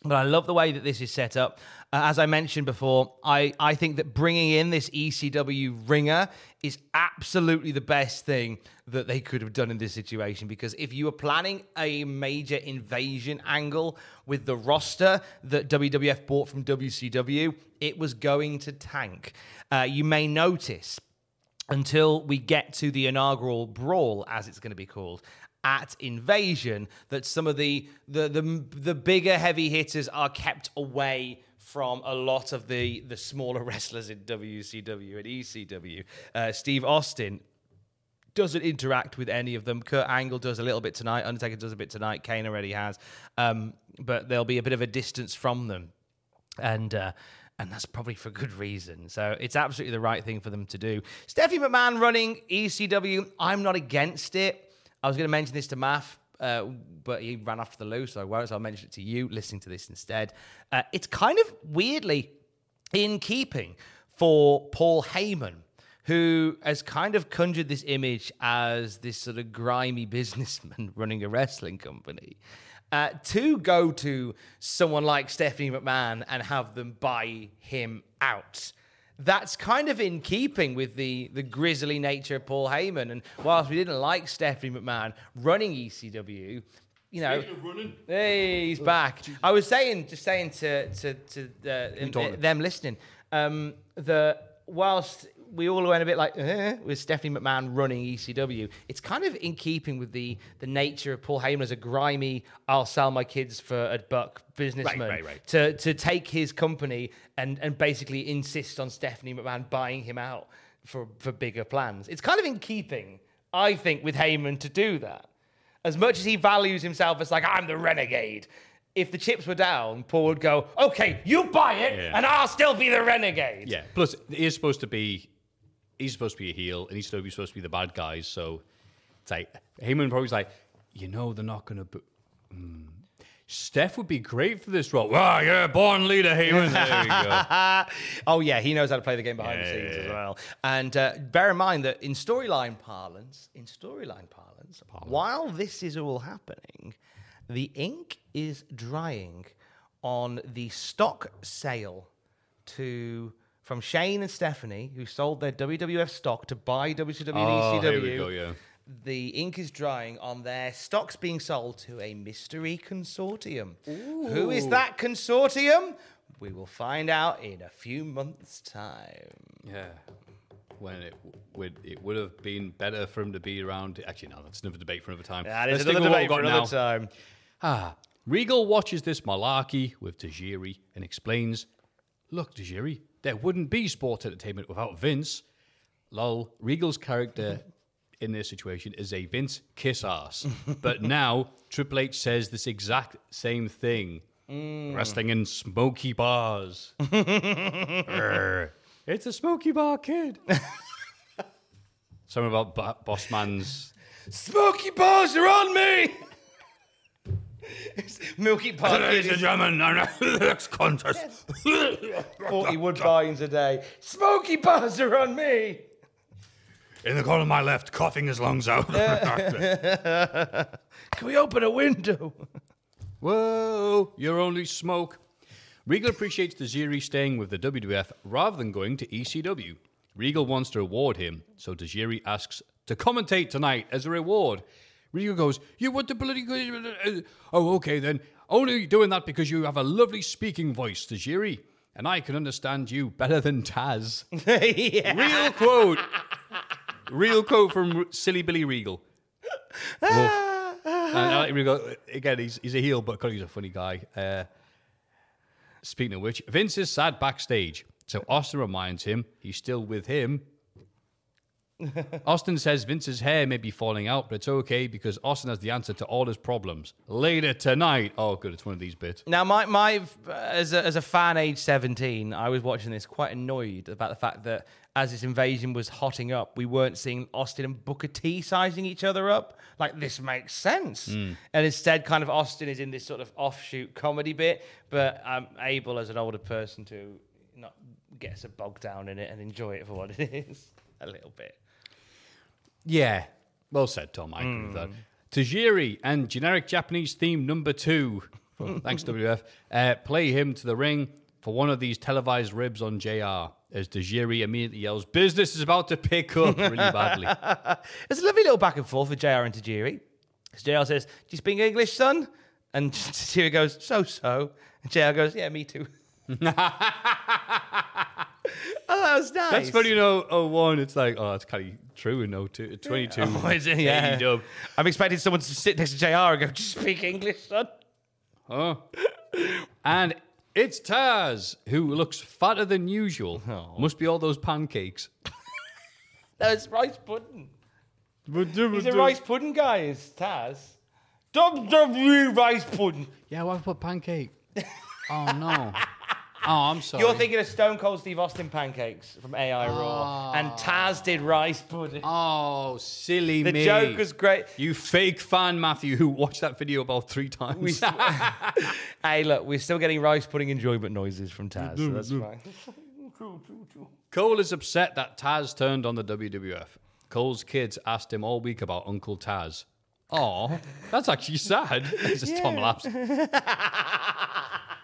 But I love the way that this is set up. Uh, as I mentioned before, I, I think that bringing in this ECW ringer is absolutely the best thing that they could have done in this situation. Because if you were planning a major invasion angle with the roster that WWF bought from WCW, it was going to tank. Uh, you may notice until we get to the inaugural brawl, as it's going to be called, at Invasion, that some of the the the, the bigger heavy hitters are kept away from a lot of the the smaller wrestlers in WCW and ECW. Uh, Steve Austin doesn't interact with any of them. Kurt Angle does a little bit tonight. Undertaker does a bit tonight. Kane already has. Um, but there'll be a bit of a distance from them, and uh, and that's probably for good reason. So it's absolutely the right thing for them to do. Stephanie McMahon running ECW. I'm not against it. I was going to mention this to Math. Uh, but he ran off to the loo, so I won't. So I'll mention it to you, listening to this instead. Uh, it's kind of weirdly in keeping for Paul Heyman, who has kind of conjured this image as this sort of grimy businessman running a wrestling company. Uh, to go to someone like Stephanie McMahon and have them buy him out. That's kind of in keeping with the, the grisly nature of Paul Heyman. And whilst we didn't like Stephanie McMahon running ECW, you know, hey, he's back. I was saying, just saying to to to uh, them listening, um, that whilst we all went a bit like eh, with Stephanie McMahon running ECW, it's kind of in keeping with the the nature of Paul Heyman as a grimy, I'll sell my kids for a buck businessman right, right. to to take his company and and basically insist on Stephanie McMahon buying him out for for bigger plans. It's kind of in keeping, I think, with Heyman to do that. As much as he values himself as like I'm the renegade. If the chips were down, Paul would go, "Okay, you buy it, Yeah. and I'll still be the renegade." Yeah. Plus, he is supposed to be. He's supposed to be a heel, and he's supposed to be the bad guys. So it's like Heyman probably's like, you know, they're not going to. Bu- Hmm. Steph would be great for this role. Ah, yeah, born leader, Heyman. There we go. oh yeah, he knows how to play the game behind the scenes yeah, as well. And uh, bear in mind that in storyline parlance, in storyline parlance, while this is all happening, the ink is drying on the stock sale to from Shane and Stephanie, who sold their WWF stock to buy WCW Oh, and here we go, yeah. The ink is drying on their stocks being sold to a mystery consortium. Who is that consortium? We will find out in a few months' time. Yeah. When it would it would have been better for him to be around. Actually, no, that's another debate for another time. That is Let's another debate for another now. time. Ah, Regal watches this malarkey with Tajiri and explains, "Look, Tajiri, there wouldn't be sport entertainment without Vince." Lol. Regal's character in this situation is a Vince kiss ass, but now Triple H says this exact same thing. Mm. Wrestling in smoky bars. It's a smoky bar kid. Something about Bo- Boss Man's Smoky bars are on me! Milky Park Ladies and is gentlemen, our next contest. 40 woodbines a day. Smoky bars are on me! In the corner of my left, coughing his lungs out. Can we open a window? Whoa, you're only smoke. Regal appreciates Tajiri staying with the WWF rather than going to ECW. Regal wants to reward him, so Tajiri asks to commentate tonight as a reward. Regal goes, You want the bloody. Oh, okay then. Only doing that because you have a lovely speaking voice, Tajiri, and I can understand you better than Taz. Real quote. Real quote from Silly Billy Regal. And Regal again. He's he's a heel, but he's a funny guy. Uh, speaking of which, Vince is sad backstage, so Austin reminds him he's still with him. Austin says Vince's hair may be falling out, but it's okay because Austin has the answer to all his problems. Later tonight. Oh, good. It's one of these bits. Now, my, my as, a, as a fan age 17, I was watching this quite annoyed about the fact that as this invasion was hotting up, we weren't seeing Austin and Booker T sizing each other up. Like, this makes sense. Hmm. And instead, kind of Austin is in this sort of offshoot comedy bit, but I'm able as an older person to not get so bogged down in it and enjoy it for what it is a little bit. Yeah. Well said, Tom. I agree with that. Tajiri and generic Japanese theme number two, thanks WF, uh, play him to the ring for one of these televised ribs on JR. As Tajiri immediately yells, Business is about to pick up really badly. It's a lovely little back and forth with JR and Tajiri. Because JR says, Do you speak English, son? And Tajiri goes, So so. And JR goes, Yeah, me too. Oh, that was nice. That's funny, you know, oh, one, it's like, oh, that's kind of true in 02, uh, 22. Oh, is it? Yeah. AEW. I'm expecting someone to sit next to JR and go, Do you speak English, son? Huh? and it's Taz, who looks fatter than usual. Oh. Must be all those pancakes. No, it's rice pudding. He's a rice pudding guy, is Taz. WWE rice pudding. Yeah, why put pancake? oh no. Oh, I'm sorry. You're thinking of Stone Cold Steve Austin pancakes from AI Raw. Oh. And Taz did rice pudding. Oh, silly the me. joke was great. You fake fan, Matthew, who watched that video about three times. Hey, look, we're still getting rice pudding enjoyment noises from Taz, so that's mm-hmm. fine. Cole is upset that Taz turned on the WWF. Cole's kids asked him all week about Uncle Taz. Oh, that's actually sad. This is Tom laughs.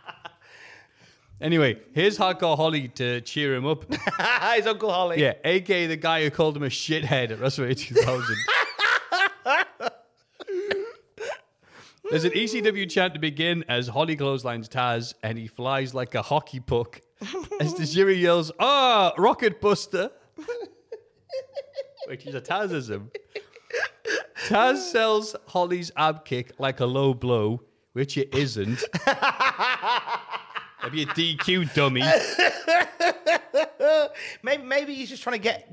anyway, here's Hardcore Holly to cheer him up. His Uncle Holly. Yeah, aka the guy who called him a shithead at WrestleMania 2000. There's an ECW chant to begin as Holly clotheslines Taz and he flies like a hockey puck. As Tajiri yells, Ah, Rocket Buster! Which is a Tazism. Taz sells Holly's ab kick like a low blow, which it isn't. Maybe a DQ dummy. Maybe, maybe he's just trying to get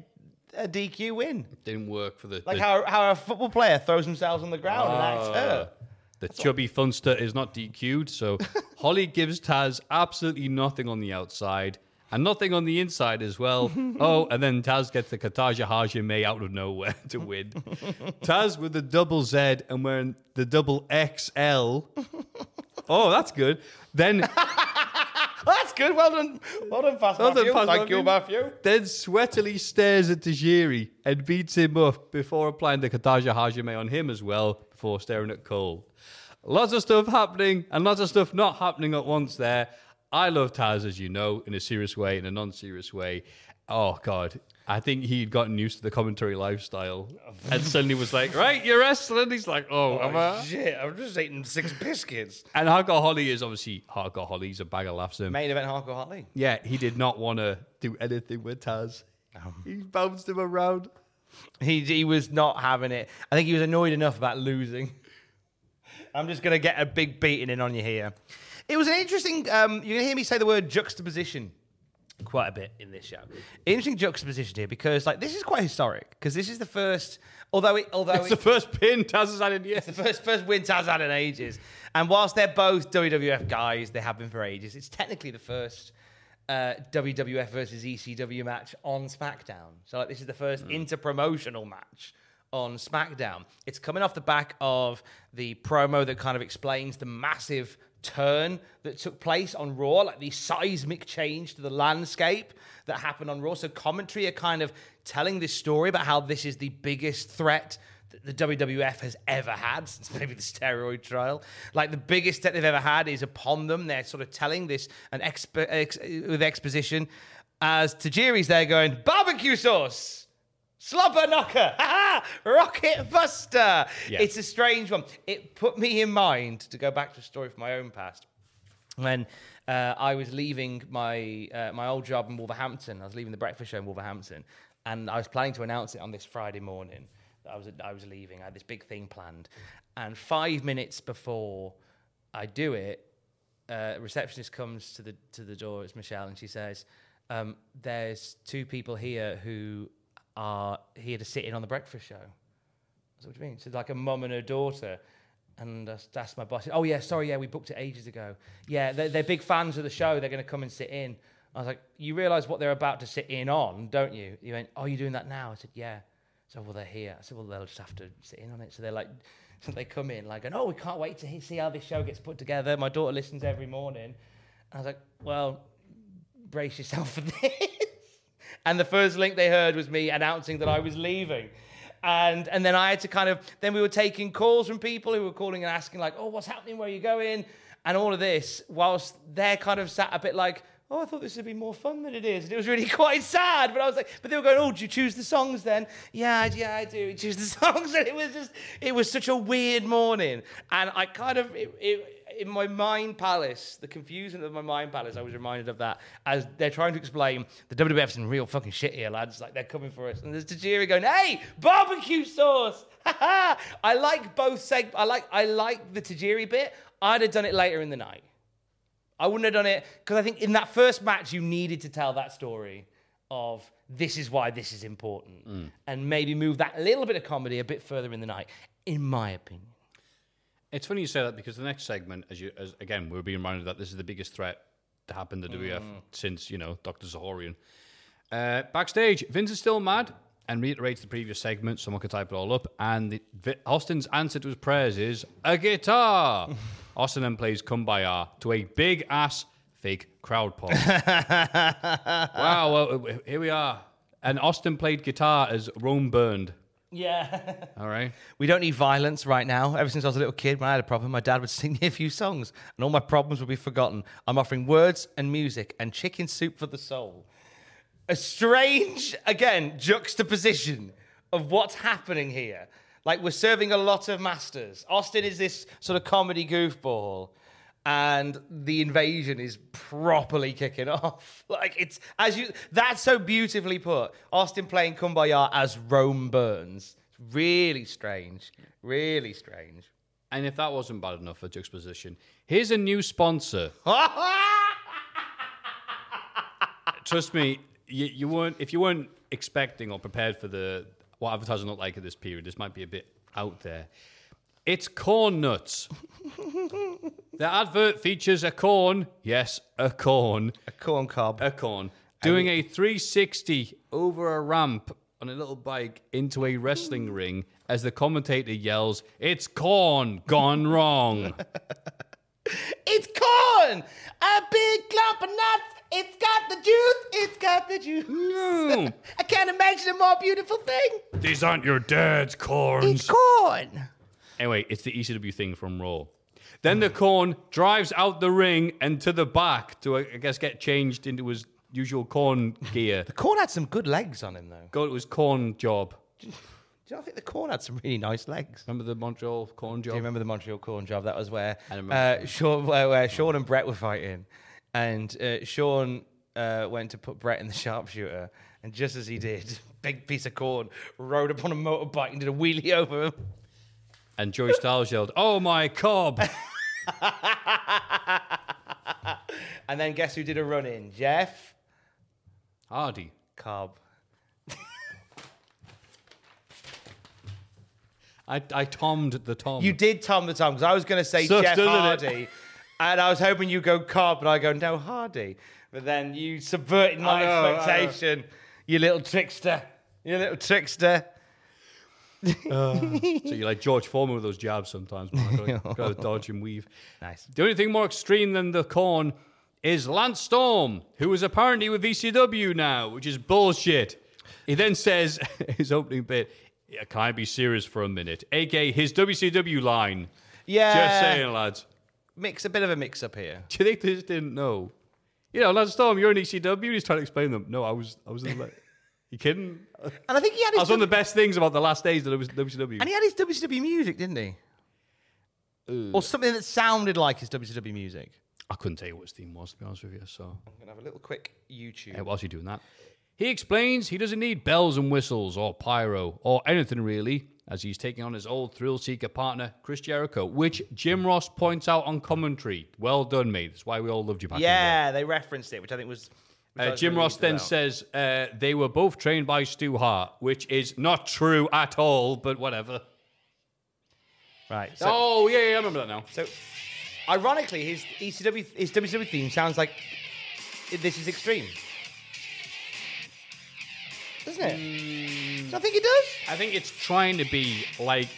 a DQ win. Didn't work for the Like the, how, how a football player throws themselves on the ground and acts ah, hurt. the chubby funster is not DQ'd. So Holly gives Taz absolutely nothing on the outside and nothing on the inside as well. oh, and then Taz gets the Katahajime out of nowhere to win. Taz with the double Z and wearing the double XL. Oh, that's good. Then That's good. Well done. Well done, Fast Well Matthew. Fast Thank you, Matthew. Matthew. then sweatily stares at Tajiri and beats him up before applying the Katahajime on him as well, before staring at Cole. Lots of stuff happening and lots of stuff not happening at once there. I love Taz, as you know, in a serious way, in a non serious way. Oh, God. I think he'd gotten used to the commentary lifestyle and suddenly was like, right, you're wrestling. He's like, oh, am I? Oh, shit. I'm just eating six biscuits. And Hardcore Holly is obviously Hardcore Holly. He's a bag of laughs. Him. Main event hardcore Hartley. Yeah, he did not want to do anything with Taz. he bounced him around. He, he was not having it. I think he was annoyed enough about losing. I'm just going to get a big beating in on you here. It was an interesting, um, you're going to hear me say the word juxtaposition quite a bit in this show. Interesting juxtaposition here because like this is quite historic because this is the first, although it, although It's the first pin Taz has had in years. the first first win Taz had in ages. And whilst they're both WWF guys, they have been for ages. It's technically the first uh, WWF versus ECW match on SmackDown. So like this is the first inter-promotional match on SmackDown. It's coming off the back of the promo that kind of explains the massive turn that took place on Raw, like the seismic change to the landscape that happened on Raw. So commentary are kind of telling this story about how this is the biggest threat that the WWF has ever had since maybe the steroid trial. Like the biggest threat they've ever had is upon them. They're sort of telling this an expo- ex- with exposition as Tajiri's there going barbecue sauce. Slobber knocker, rocket buster. Yeah. It's a strange one. It put me in mind to go back to a story from my own past when uh, I was leaving my uh, my old job in Wolverhampton. I was leaving the breakfast show in Wolverhampton, and I was planning to announce it on this Friday morning. I was I was leaving. I had this big thing planned, and five minutes before I do it, uh, a receptionist comes to the to the door. It's Michelle, and she says, um, "There's two people here who are here to sit in on the breakfast show." Said, what do you mean? So like a mum and her daughter. And I asked my boss, oh, yeah, sorry, yeah, we booked it ages ago. Yeah, they're, they're big fans of the show. They're going to come and sit in. I was like, you realize what they're about to sit in on, don't you? He went, oh, you're doing that now? I said, yeah. So, well, they're here. I said, well, they'll just have to sit in on it. So they're like, so they come in like, oh, we can't wait to see how this show gets put together. My daughter listens every morning. I was like, well, brace yourself for this. And the first link they heard was me announcing that I was leaving. And and then I had to kind of then we were taking calls from people who were calling and asking like, oh, what's happening? Where are you going? And all of this, whilst they're kind of sat a bit like, oh, I thought this would be more fun than it is. And it was really quite sad. But I was like, but they were going, oh, do you choose the songs then? Yeah, yeah, I do choose the songs. And it was just, it was such a weird morning. And I kind of, it, it, in my mind palace, the confusion of my mind palace, I was reminded of that as they're trying to explain the WWF's in real fucking shit here, lads. Like they're coming for us, and there's Tajiri going, "Hey, barbecue sauce!" I like both seg. I like I like the Tajiri bit. I'd have done it later in the night. I wouldn't have done it because I think in that first match you needed to tell that story of this is why this is important, mm. and maybe move that little bit of comedy a bit further in the night, in my opinion. It's funny you say that because the next segment, as you, as again, we're being reminded that this is the biggest threat to happen to WF since you know Doctor Zahorian. Uh, backstage, Vince is still mad and reiterates the previous segment. Someone could type it all up, and the, Austin's answer to his prayers is a guitar. Austin then plays "Kumbaya" to a big ass fake crowd pop. wow, well, here we are. And Austin played guitar as Rome Burned. Yeah. All right. We don't need violence right now. Ever since I was a little kid, when I had a problem, my dad would sing me a few songs, and all my problems would be forgotten. I'm offering words and music and chicken soup for the soul. A strange, again, juxtaposition of what's happening here. Like we're serving a lot of masters. Austin is this sort of comedy goofball, and the invasion is properly kicking off. Like it's as you that's so beautifully put. Austin playing Kumbaya as Rome Burns. It's really strange. Really strange. And if that wasn't bad enough for juxtaposition, here's a new sponsor. Trust me, you, you weren't if you weren't expecting or prepared for the what advertising looked like at this period, this might be a bit out there. It's corn nuts. the advert features a corn, yes, a corn, A corn cob. a corn, doing a 360 over a ramp on a little bike into a wrestling ring as the commentator yells, "It's corn gone wrong." It's corn! A big clump of nuts! It's got the juice! It's got the juice! No. I can't imagine a more beautiful thing! These aren't your dad's corns. It's corn! Anyway, it's the ECW thing from Raw. Then the corn drives out the ring and to the back to, I guess, get changed into his usual corn gear. The corn had some good legs on him, though. Go to his corn job. Do you not think the corn had some really nice legs? Remember the Montreal corn job? Do you remember the Montreal corn job? That was where, I remember. uh, Sean, where, where Sean and Brett were fighting. And uh, Sean uh, went to put Brett in the sharpshooter. And just as he did, big piece of corn rode up on a motorbike and did a wheelie over him. And Joey Styles yelled, "Oh my cob!" And then guess who did a run in? Jeff Hardy. Cobb. I, I tommed the tom. You did Tom the Tom because I was going to say Sucks, Jeff doesn't it? Hardy, and I was hoping you'd go Cobb, and I go no Hardy. But then you subverted my I know, I know. expectation. You little trickster. You little trickster. Uh, so you're like George Foreman with those jabs sometimes. Man. Got to dodge and weave. Nice. The only thing more extreme than the corn is Lance Storm, who is apparently with ECW now, which is bullshit. He then says his opening bit, yeah, "Can I be serious for a minute?" aka his WCW line. Yeah. Just saying, lads. Mix a bit of a mix up here. Do you think they just didn't know? You know, Lance Storm, you're in ECW. He's trying to explain them. No, I was, I was in the. You kidding? And I think he had That his was one of the best things about the last days of WCW. and he had his WCW music, didn't he? Or something that sounded like his WCW music. I couldn't tell you what his theme was, to be honest with you. So, I'm gonna have a little quick YouTube. hey, whilst you're doing that, he explains he doesn't need bells and whistles or pyro or anything really, as he's taking on his old thrill seeker partner, Chris Jericho, which Jim Ross points out on commentary. Well done, mate. That's why we all loved you back in the yeah, they referenced it, which I think was. Uh, Jim Ross then says uh, they were both trained by Stu Hart, which is not true at all, but whatever. "Right." So, oh, yeah, yeah, I remember that now. so ironically, his ECW, his WCW theme sounds like this is extreme, doesn't it? Mm. So I think it does. I think it's trying to be like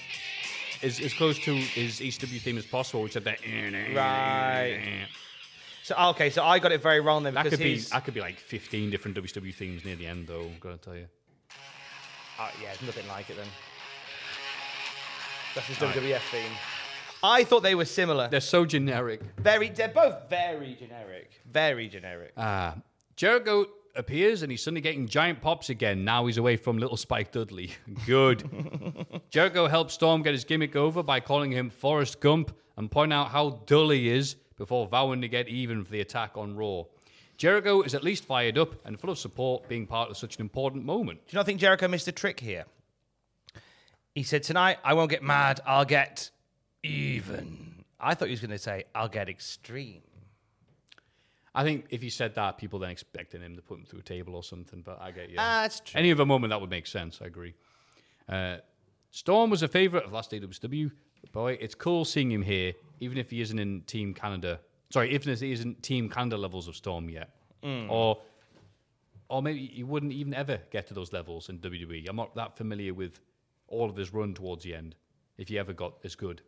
as, as close to his ECW theme as possible, which is that. Right. So okay, so I got it very wrong then That could be that could be like 15 different WCW themes near the end, though. I've Gotta tell you. Oh, yeah, it's nothing like it then. That's his WWF theme. I thought they were similar. They're so generic. very, they're both very generic. Very generic. Ah, Jericho appears and he's suddenly getting giant pops again. Now he's away from little Spike Dudley. Good. Jericho helps Storm get his gimmick over by calling him Forrest Gump and point out how dull he is before vowing to get even for the attack on Raw. Jericho is at least fired up and full of support being part of such an important moment. Do you not think Jericho missed a trick here? He said, Tonight, I won't get mad, I'll get even. I thought he was going to say, I'll get extreme. I think if he said that, people then expected him to put him through a table or something. But I get you. Ah, that's true. Any other moment that would make sense. I agree. Uh, Storm was a favorite of last AWW. Boy, it's cool seeing him here, even if he isn't in Team Canada. Sorry, even if he isn't Team Canada levels of Storm yet, mm. or or maybe he wouldn't even ever get to those levels in WWE. I'm not that familiar with all of his run towards the end, if he ever got as good.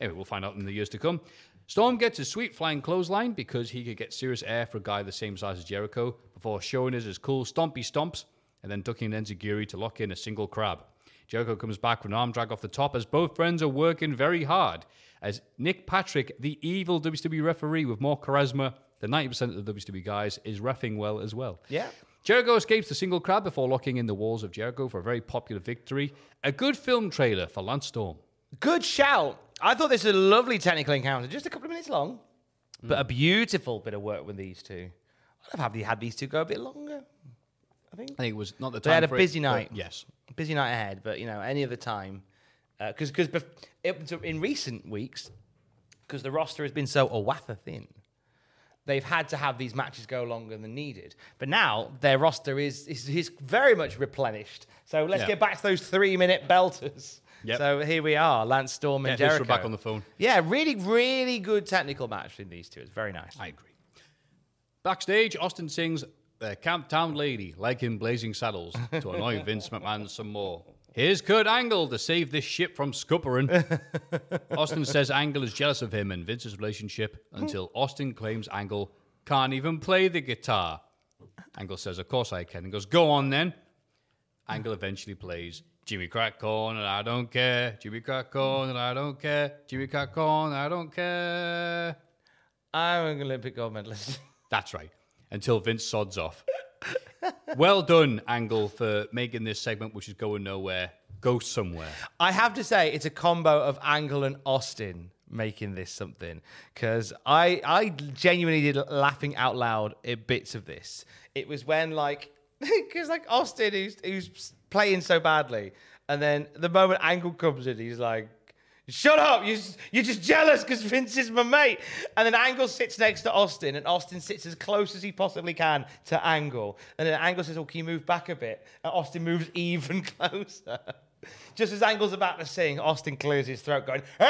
Anyway, we'll find out in the years to come. Storm gets a sweet flying clothesline because he could get serious air for a guy the same size as Jericho before showing us his cool stompy stomps and then ducking enziguri to lock in a single crab. Jericho comes back with an arm drag off the top as both friends are working very hard. As Nick Patrick, the evil WWE referee with more charisma than 90% of the WWE guys, is reffing well as well. Yeah. Jericho escapes the single crab before locking in the walls of Jericho for a very popular victory. A good film trailer for Lance Storm. Good shout. I thought this was a lovely technical encounter, just a couple of minutes long, but a beautiful bit of work with these two. I'd have had- had these two go a bit longer. I think I think it was not the time. they had a for it, busy but night. yes. busy night ahead. But you know, any other time, Uh, because because in recent weeks, because the roster has been so awatha thin, they've had to have these matches go longer than needed. But now their roster is is, is very much replenished. So let's Yeah. get back to those three minute belters. Yep. So here we are, Lance Storm and Yeah, Jericho. back on the phone. Yeah, really, really good technical match between these two. It's very nice. I agree. Backstage, Austin sings the Camp Town Lady, like in Blazing Saddles, to annoy Vince McMahon some more. Here's Kurt Angle to save this ship from scuppering. Austin says Angle is jealous of him and Vince's relationship until Austin claims Angle can't even play the guitar. Angle says, Of course I can. And goes, Go on then. Angle eventually plays Jimmy Crack Corn and I don't care. Jimmy Crack Corn and I don't care. Jimmy Crack Corn and I don't care. I'm an Olympic gold medalist. That's right. Until Vince sods off. well done, Angle, for making this segment, which is going nowhere, go somewhere. I have to say, it's a combo of Angle and Austin making this something because I I genuinely did laughing out loud at bits of this. It was when like because like Austin who's who's playing so badly, and then the moment Angle comes in, he's like. Shut up! You, you're just jealous because Vince is my mate. And then Angle sits next to Austin, and Austin sits as close as he possibly can to Angle. And then Angle says, "Oh, can you move back a bit?" And Austin moves even closer. Just as Angle's about to sing, Austin clears his throat, going,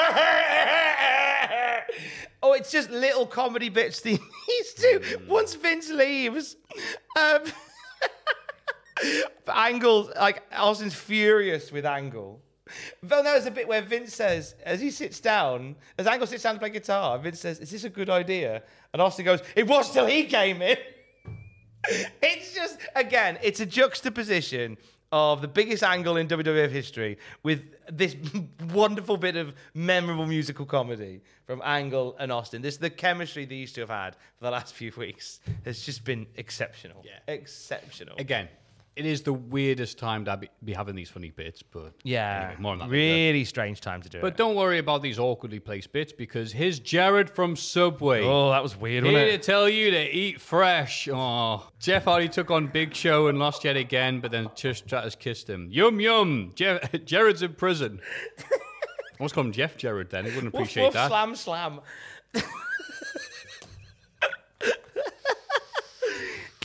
"Oh, it's just little comedy bits these two. Once Vince leaves, um, Angle, like Austin's furious with Angle. No, there's a bit where Vince says, as he sits down, as Angle sits down to play guitar, Vince says, "Is this a good idea?" And Austin goes, "It was till he came in." it's just again, it's a juxtaposition of the biggest angle in WWF history with this wonderful bit of memorable musical comedy from Angle and Austin. This the chemistry these two have had for the last few weeks has just been exceptional. Yeah. Exceptional. Again, it is the weirdest time to be, be having these funny bits, but yeah. anyway, more on that later. really strange time to do But it. But don't worry about these awkwardly placed bits because here's Jared from Subway. Oh, that was weird, wasn't Here to tell you to eat fresh. Oh, Jeff Hardy took on Big Show and lost yet again, but then Trish Stratus kissed him. Yum yum. Jeff, Jared's in prison. I was call him Jeff Jared then. He wouldn't Woof, appreciate woof, that. Slam, slam.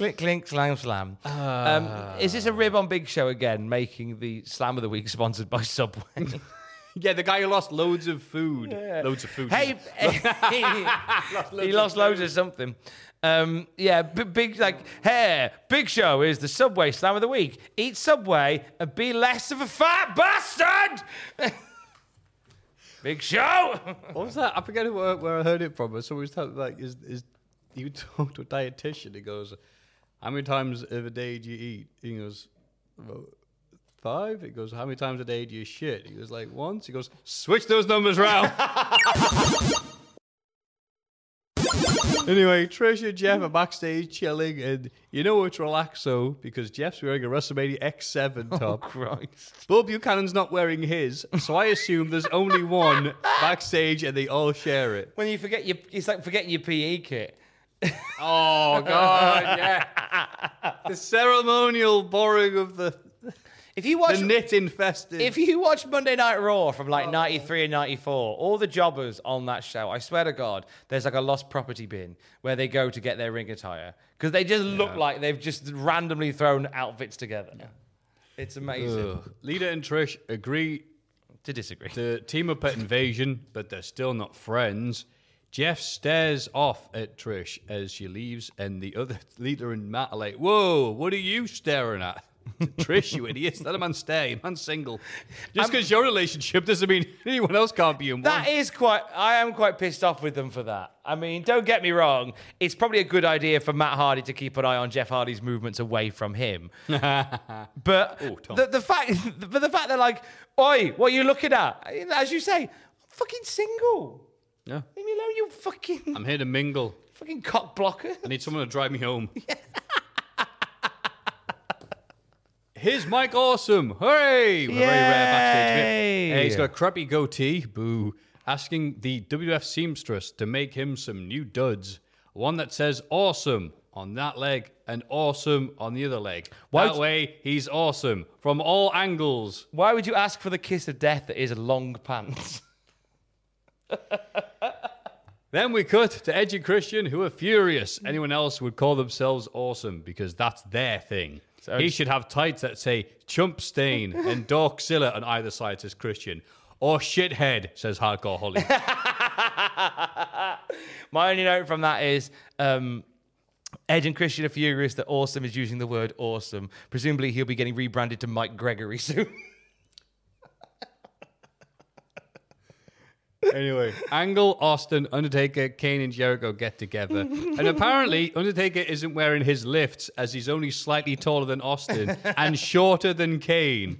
clink, clink, slam, slam. um, is this a rib on Big Show again, making the Slam of the Week sponsored by Subway? Yeah, the guy who lost loads of food. Loads of food. hey, he lost loads of something. Um, yeah, big like, hey, Big Show is the Subway Slam of the Week. Eat Subway and be less of a fat bastard. Big Show. What was that? I forget where, where I heard it from. But someone was telling like, is is you talk to a dietitian? He goes, "How many times of a day do you eat?" He goes, "About five. He goes, "How many times a day do you shit?" He goes, "Like once." He goes, "Switch those numbers round." Anyway, Trish and Jeff are backstage chilling, and you know it's relaxo because Jeff's wearing a WrestleMania X7 top. Oh, Christ. Bull Buchanan's not wearing his, so I assume there's only one backstage and they all share it. When you forget your, it's like forgetting your PE kit. Oh god, yeah. the ceremonial borrowing of the If you watch the knit infested. If you watch Monday Night Raw from like 93 and 94, all the jobbers on that show, I swear to God, there's like a lost property bin where they go to get their ring attire because they just look like they've just randomly thrown outfits together. It's amazing. Ugh. Lita and Trish agree To disagree. to team up at Invasion, but they're still not friends. Jeff stares off at Trish as she leaves, and the other leader and Matt are like, "Whoa, what are you staring at?" Trish, you idiots! Let a man stare. Your man's single. Just because your relationship doesn't mean anyone else can't be in That one. is quite. I am quite pissed off with them for that. I mean, don't get me wrong. It's probably a good idea for Matt Hardy to keep an eye on Jeff Hardy's movements away from him. but Tom. the, the fact, but the fact they're like, "Oi, what are you looking at?" As you say, I'm fucking single. Yeah. Leave me alone, you fucking I'm here to mingle. fucking cock blocker. I need someone to drive me home. Here's Mike Awesome. Hooray! A very rare backstage bit. Yay! Uh, he's got a crappy goatee. Boo. Asking the WF seamstress to make him some new duds. One that says awesome on that leg and awesome on the other leg. Why that way, he's awesome from all angles. Why would you ask for the kiss of death that is long pants? Then we cut to Edge and Christian, who are furious. Anyone else would call themselves awesome because that's their thing. So he should have tights that say Chump Stain and Dorkzilla on either side, says Christian. Or shithead, says Hardcore Holly. My only note from that is um, Edge and Christian are furious that awesome is using the word awesome. Presumably, he'll be getting rebranded to Mike Gregory soon. Anyway, Angle, Austin, Undertaker, Kane, and Jericho get together. And apparently, Undertaker isn't wearing his lifts as he's only slightly taller than Austin and shorter than Kane.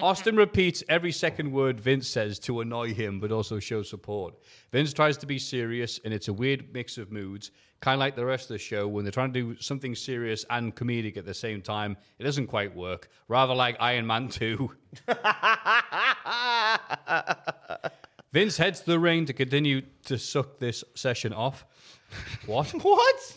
Austin repeats every second word Vince says to annoy him, but also show support. Vince tries to be serious, and it's a weird mix of moods. Kind of like the rest of the show, when they're trying to do something serious and comedic at the same time, it doesn't quite work. Rather like Iron Man 2. Vince heads to the ring to continue to suck this session off. What? what?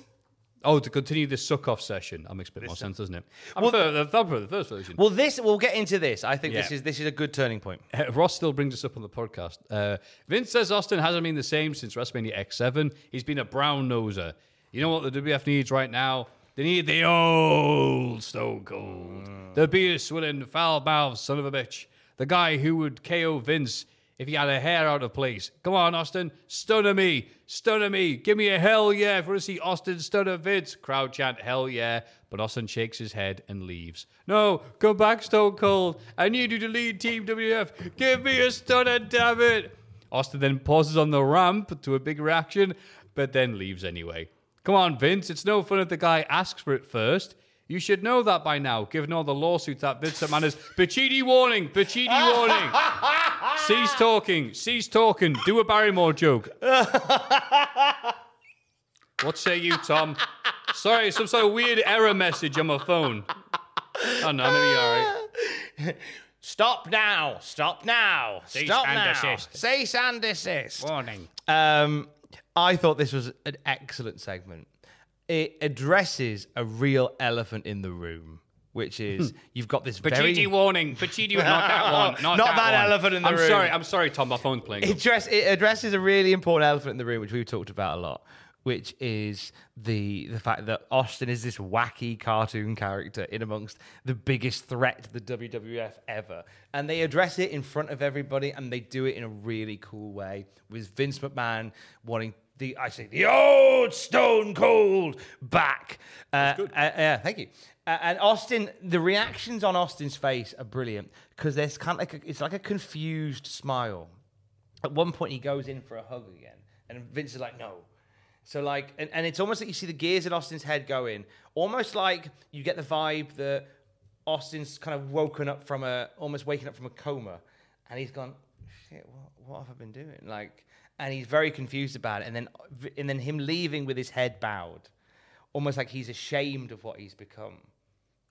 Oh, to continue this suck off session. That makes a bit more sense, doesn't it? I'm well, for, I'm for the first version. Well, this we'll get into this. I think this Yeah. is this is a good turning point. Uh, Ross still brings us up on the podcast. Uh, Vince says Austin hasn't been the same since WrestleMania X7. He's been a brown noser. You know what the WF needs right now? They need the old Stone Cold. The beer swilling, foul mouthed son of a bitch. The guy who would KO Vince if he had a hair out of place. Come on, Austin. Stunner me. Stunner me. Give me a hell yeah. for want to see Austin stunner Vince. Crowd chant hell yeah. But Austin shakes his head and leaves. No, come back, Stone Cold. I need you to lead Team WF. Give me a stunner, damn it. Austin then pauses on the ramp to a big reaction, but then leaves anyway. Come on, Vince. It's no fun if the guy asks for it first. You should know that by now, given all the lawsuits that Vince McMahon has. Pachidi warning! Pachidi warning! Cease talking! Cease talking! Do a Barrymore joke. what say you, Tom? Sorry, some sort of weird error message on my phone. Oh no, maybe you're alright. Stop now! Stop now! Cease Stop and now! desist. Cease and desist. Warning. Um, I thought this was an excellent segment. It addresses a real elephant in the room, which is you've got this very Pachidi warning. Pachidi, not that one. Not, Not that one. elephant in the I'm room. sorry. I'm sorry, Tom. My phone's playing. it, address, it addresses a really important elephant in the room, which we've talked about a lot, which is the the fact that Austin is this wacky cartoon character in amongst the biggest threat to the WWF ever, and they address it in front of everybody, and they do it in a really cool way with Vince McMahon wanting. The, I say the old Stone Cold back. Uh, uh, yeah, thank you. And Austin, the reactions on Austin's face are brilliant because there's kind of like a, it's like a confused smile. At one point he goes in for a hug again and vince is like no. So like and, and it's almost like you see the gears in austin's head going almost like you get the vibe that austin's kind of woken up from a almost waking up from a coma and he's gone shit what, what have i been doing? Like and he's very confused about it and then and then him leaving with his head bowed. Almost like he's ashamed of what he's become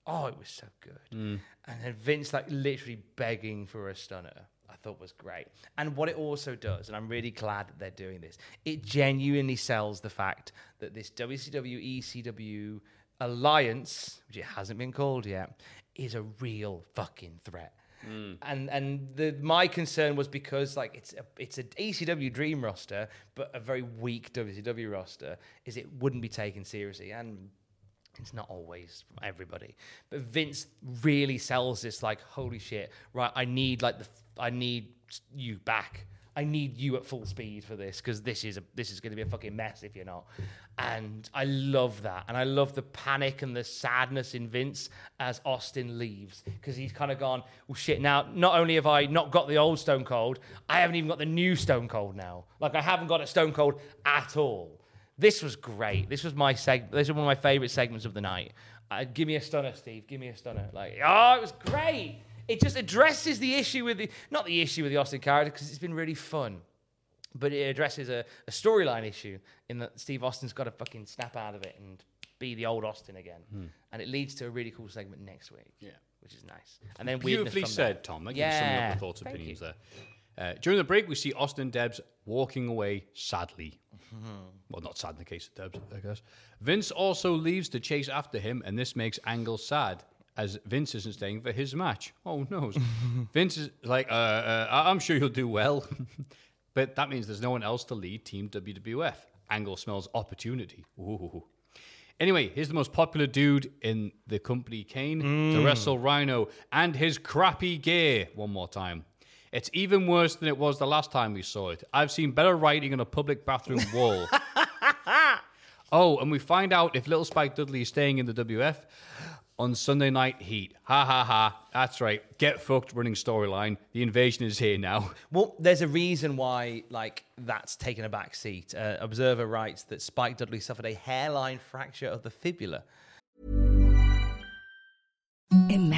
Oh, it was so good. Mm. And then Vince like literally begging for a stunner. I thought was great. And what it also does, and I'm really glad that they're doing this, it genuinely sells the fact that this WCW ECW alliance, which it hasn't been called yet, is a real fucking threat. Mm. And and the my concern was because like it's a it's an ECW dream roster, but a very weak WCW roster, is it wouldn't be taken seriously. And it's not always from everybody, but Vince really sells this like, holy shit, right? I need like the, I need you back. I need you at full speed for this because this is a this is going to be a fucking mess if you're not. And I love that, and I love the panic and the sadness in Vince as Austin leaves because he's kind of gone, well, shit. Now, not only have I not got the old Stone Cold, I haven't even got the new Stone Cold now. Like I haven't got a Stone Cold at all. This was great. This was my seg. This was one of my favorite segments of the night. Uh, give me a stunner, Steve. Give me a stunner. Like, oh, it was great. It just addresses the issue with the not the issue with the Austin character because it's been really fun, but it addresses a, a storyline issue in that Steve Austin's got to fucking snap out of it and be the old Austin again, and it leads to a really cool segment next week. Yeah. which is nice. And then Beautifully said, that. Tom. Thank you for summing Yeah, up the thoughts thank opinions you. there. Uh, during the break, we see Austin and Debs walking away sadly. Mm-hmm. Well, not sad in the case of Debs, I guess. Vince also leaves to chase after him, and this makes Angle sad, as Vince isn't staying for his match. Oh, no. Vince is like, uh, uh, I'm sure you'll do well. But that means there's no one else to lead Team WWF. Angle smells opportunity. Ooh. Anyway, here's the most popular dude in the company, Kane, to wrestle Rhino and his crappy gear one more time. It's even worse than it was the last time we saw it. I've seen better writing on a public bathroom wall. oh, and we find out if Little Spike Dudley is staying in the WF on Sunday Night Heat. Ha ha ha. That's right. Get fucked running storyline. The invasion is here now. Well, there's a reason why, like, that's taken a back seat. Uh, Observer writes that Spike Dudley suffered a hairline fracture of the fibula. Imagine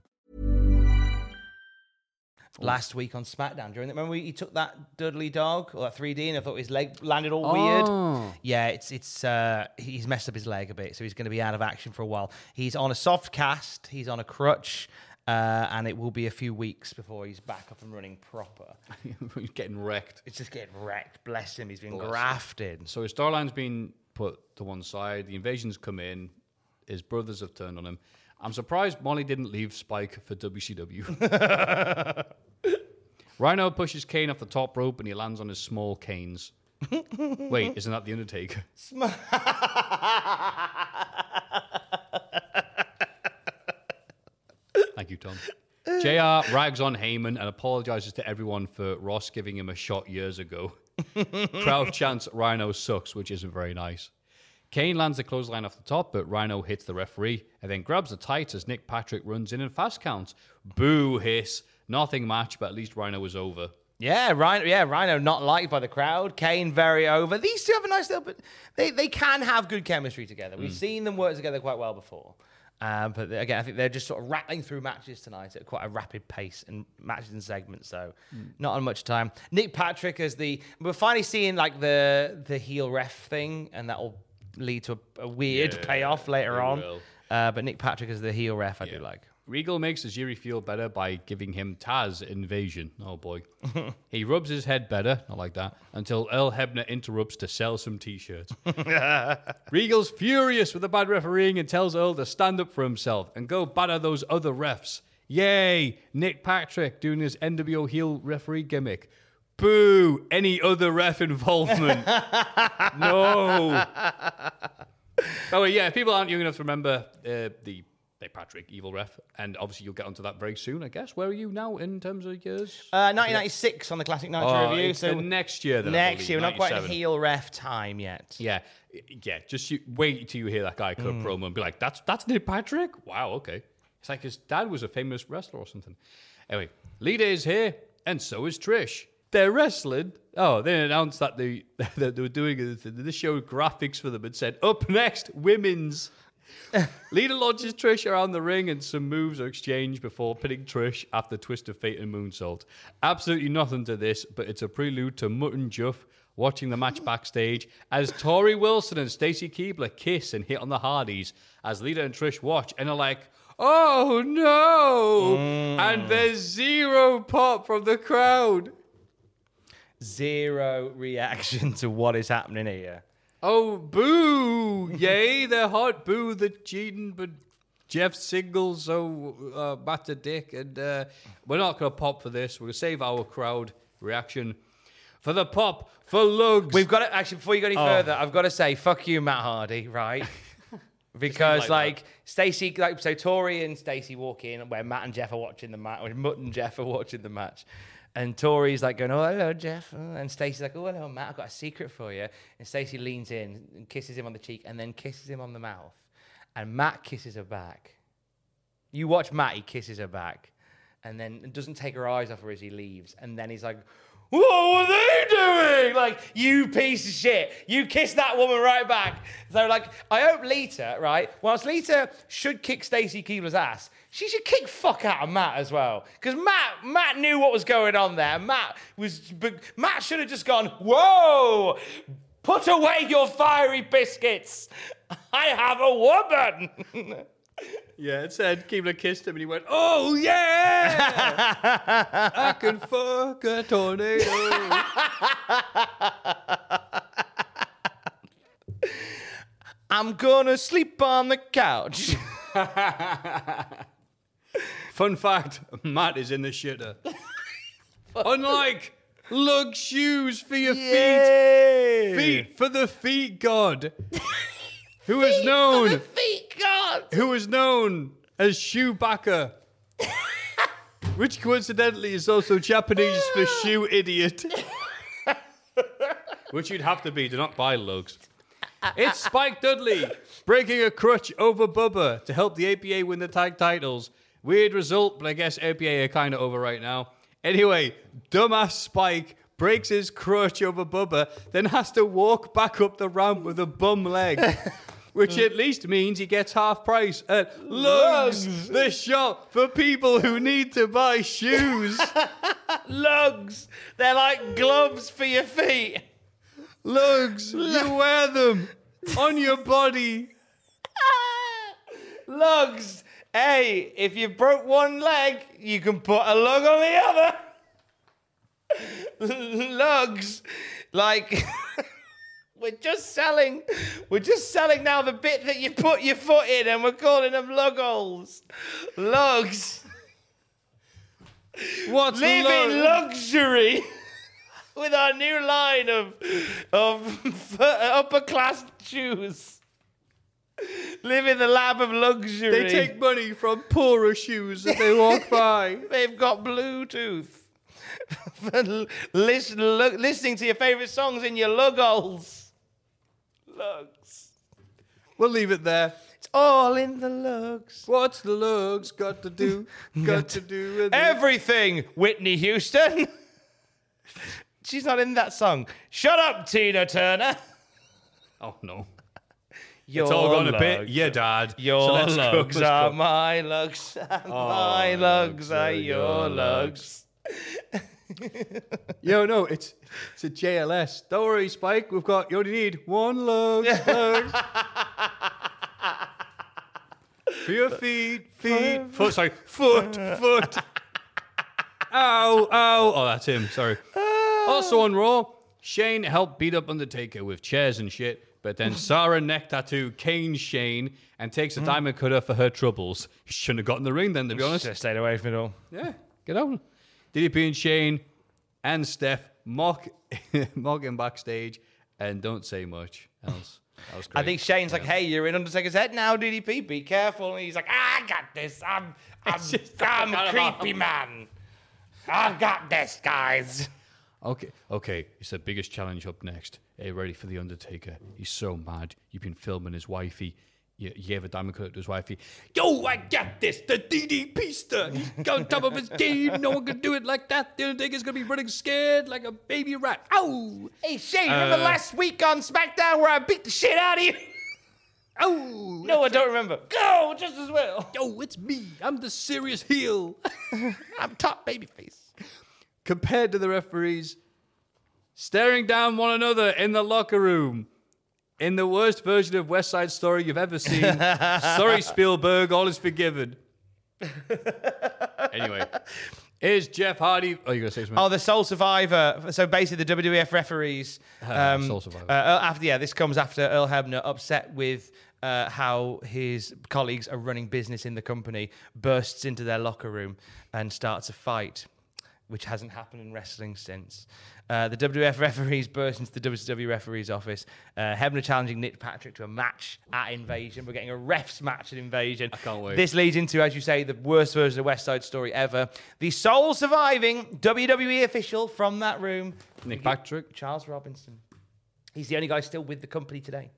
Last week on SmackDown, during the, remember he took that Dudley dog or that 3D, and I thought his leg landed all Oh. weird. Yeah, it's it's uh, he's messed up his leg a bit, so he's going to be out of action for a while. He's on a soft cast, he's on a crutch, uh, and it will be a few weeks before he's back up and running proper. He's getting wrecked. It's just getting wrecked. Bless him, he's been Bless him. grafted. So his storyline's been put to one side. The invasion's come in. His brothers have turned on him. I'm surprised Molly didn't leave Spike for WCW. Rhino pushes Kane off the top rope and he lands on his small canes. Wait, isn't that the Undertaker? Thank you, Tom. JR rags on Heyman and apologizes to everyone for Ross giving him a shot years ago. Crowd chants Rhino sucks, which isn't very nice. Kane lands the clothesline off the top, but Rhino hits the referee and then grabs the tights as Nick Patrick runs in and fast counts. Boo hiss. Nothing match, but at least Rhino was over. Yeah, Rhino. Yeah, Rhino not liked by the crowd. Kane very over. These two have a nice little, but they they can have good chemistry together. We've seen them work together quite well before. Um, but again, I think they're just sort of rattling through matches tonight at quite a rapid pace and matches and segments. So not on much time. Nick Patrick as the we're finally seeing like the the heel ref thing, and that will lead to a, a weird Yeah, payoff later on. Uh, but Nick Patrick as the heel ref, I do like. Regal makes Tajiri feel better by giving him Taz invasion. Oh boy. he rubs his head better, not like that, until Earl Hebner interrupts to sell some t shirts. Regal's furious with the bad refereeing and tells Earl to stand up for himself and go batter those other refs. Yay! Nick Patrick doing his NWO heel referee gimmick. Boo! Any other ref involvement. no. Oh yeah, if people aren't young enough to remember uh, the Nick Patrick evil ref, and obviously you'll get onto that very soon, I guess. Where are you now in terms of years? Uh, 1996 on the Classic Nitro Oh, review. So next year. Then, next believe, year, we're not quite heel ref time yet. Yeah, yeah. Just you, wait till you hear that guy cut a promo and be like, "That's that's Nick Patrick." Wow, okay. It's like his dad was a famous wrestler or something. Anyway, Lita is here, and so is Trish. They're wrestling. Oh, they announced that they that they were doing this. Showed graphics for them and said, "Up next, women's." Lita launches Trish around the ring, and some moves are exchanged before pinning Trish after Twist of Fate and Moonsault. Absolutely nothing to this, but it's a prelude to Mutt and Jeff watching the match backstage as Torrie Wilson and Stacy Keibler kiss and hit on the Hardys as Lita and Trish watch and are like, "Oh no!" Mm. And there's zero pop from the crowd. Zero reaction to what is happening here. Oh, boo! Yay, they're hot. Boo, the cheating, but Jeff Singles, so uh, a dick. And uh, we're not going to pop for this. We're going to save our crowd reaction for the pop for lugs. We've got to actually before you go any Oh. further, I've got to say fuck you, Matt Hardy, right? because like like, Stacy, like so Torrie and Stacy walk in where Matt and Jeff are watching the match, or Mutt and Jeff are watching the match. And Torrie's like going, "Oh, hello, Jeff," and Stacy's like, "Oh, hello, Matt. I've got a secret for you." And Stacy leans in and kisses him on the cheek, and then kisses him on the mouth. And Matt kisses her back. You watch Matt; he kisses her back, and then doesn't take her eyes off her as he leaves. And then he's like, "What were they doing? Like, you piece of shit! You kissed that woman right back." So, like, I hope Lita, right? Whilst Lita should kick Stacy Keibler's ass, she should kick fuck out of Matt as well, because Matt, Matt knew what was going on there. Matt was, but Matt should have just gone, "Whoa." Put away your fiery biscuits. I have a woman. yeah, it said Keibler kissed him and he went, Oh, yeah! I can fuck a tornado. I'm gonna sleep on the couch. Fun fact Matt is in the shitter. Unlike lug shoes for your feet, feet for the feet god, who is known Feet God. who is known as Shoebacker, which coincidentally is also Japanese for shoe idiot. which you'd have to be to not buy lugs. It's Spike Dudley breaking a crutch over Bubba to help the APA win the tag titles. Weird result, but I guess APA are kind of over right now. Anyway, dumbass Spike breaks his crutch over Bubba, then has to walk back up the ramp with a bum leg. Which at least means he gets half price at Lugs, the shop for people who need to buy shoes. Lugs. They're like gloves for your feet. Lugs, you wear them on your body. Lugs. Hey, if you broke one leg, you can put a lug on the other. Lugs. Like we're just selling we're just selling now the bit that you put your foot in and we're calling them lug holes. Lugs. What's Live in lug? luxury with our new line of of upper class shoes. Live in the lab of luxury. They take money from poorer shoes as they walk by. They've got Bluetooth. Listen, look, listening to your favorite songs in your lug holes. Lugs. We'll leave it there. It's all in the lugs. What's the lugs got to do? Got to do with it? Everything, Whitney Houston. She's not in that song. Shut up, Tina Turner. Oh no. Your It's all gone a bit. Yeah, Dad. Your So let's go, lugs let's are go. my lugs. and oh, my lugs are your lugs. Yo, no, it's it's a JLS. Don't worry, Spike. We've got. You only need one lug. lug. For your feet, feet, foot. Sorry, foot, foot. Ow, ow. Oh, that's him. Sorry. Ah. Also on Raw, Shane helped beat up Undertaker with chairs and shit. But then Sarah neck tattoo canes Shane and takes a hmm. diamond cutter for her troubles. Shouldn't have gotten the ring then, to be honest. Just stayed away from it all. Yeah, get on. DDP and Shane and Steph mock mock him backstage and don't say much else. That was great. I think Shane's like, "Hey, you're in Undertaker's head now, DDP. Be careful." And he's like, ah, "I got this. I'm, I'm, I'm a creepy man. I've got this, guys." Okay, okay. It's the biggest challenge up next. Are ready for the Undertaker? He's so mad. You've been filming his wifey. You, you gave a diamond cut to his wifey. Yo, I got this. The DDP star. He's on top of his game. No one can do it like that. The Undertaker's gonna be running scared like a baby rat. Ow! Hey, Shane, remember uh, last week on SmackDown where I beat the shit out of you? Oh! No, I don't remember. Go, just as well. Yo, it's me. I'm the serious heel. I'm top babyface. compared to the referees staring down one another in the locker room. In the worst version of West Side Story you've ever seen. Sorry, Spielberg, all is forgiven. anyway, Is Jeff Hardy? Oh, you gonna say something? Oh, the sole survivor. So basically, the WWF referees. Um, Sole survivor. Uh, after yeah, this comes after Earl Hebner, upset with uh, how his colleagues are running business in the company, bursts into their locker room and starts a fight, which hasn't happened in wrestling since. Uh, the WWF referees burst into the WCW referees office. Uh, Hebner challenging Nick Patrick to a match at Invasion. We're getting a refs match at Invasion. I can't wait. This leads into, as you say, the worst version of West Side Story ever. The sole surviving WWE official from that room, Nick Patrick. Charles Robinson. He's the only guy still with the company today.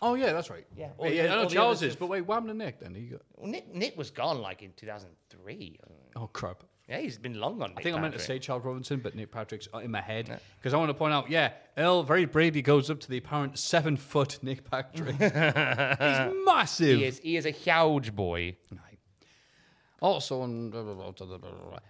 Oh yeah, that's right. Yeah, all yeah. the yeah I know all Charles others is, but wait, what happened to Nick then? He got, Well, Nick, Nick was gone like in 2003. oh crap. Yeah, he's been long on. I think I meant to say Charles Robinson, but Nick Patrick's in my head because I want to point out, yeah, Earl very bravely goes up to the apparent seven foot Nick Patrick. He's massive. he is. He is a huge boy. Also, on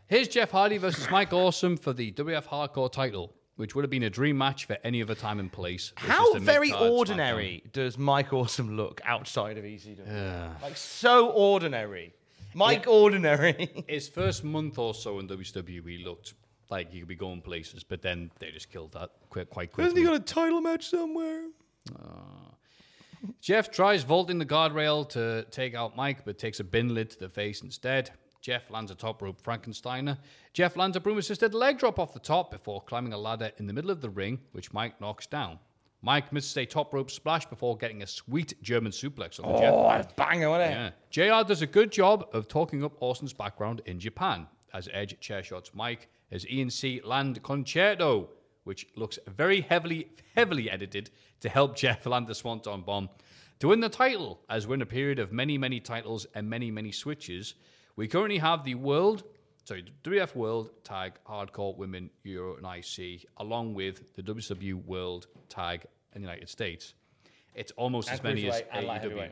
here's Jeff Hardy versus Mike Awesome for the WF Hardcore title, which would have been a dream match for any other time and place. How very ordinary does Mike Awesome look outside of ECW? Like so ordinary. Mike Ordinary. His first month or so in WWE looked like he could be going places, but then they just killed that quite, quite quickly. Hasn't he got a title match somewhere? Uh, Jeff tries vaulting the guardrail to take out Mike, but takes a bin lid to the face instead. Jeff lands a top rope Frankensteiner. Jeff lands a broom assisted leg drop off the top before climbing a ladder in the middle of the ring, which Mike knocks down. Mike misses a top rope splash before getting a sweet German suplex on the Jeff. Oh, that's banger, wasn't it? Yeah. JR does a good job of talking up Austin's background in Japan as Edge chair shots Mike as ENC land con-chair-to, which looks very heavily, heavily edited to help Jeff land the Swanton bomb. To win the title, as we're in a period of many, many titles and many, many switches, we currently have the World, sorry, WF World Tag Hardcore Women Euro and IC, along with the WCW World Tag in the United States. It's almost And as many as AEW.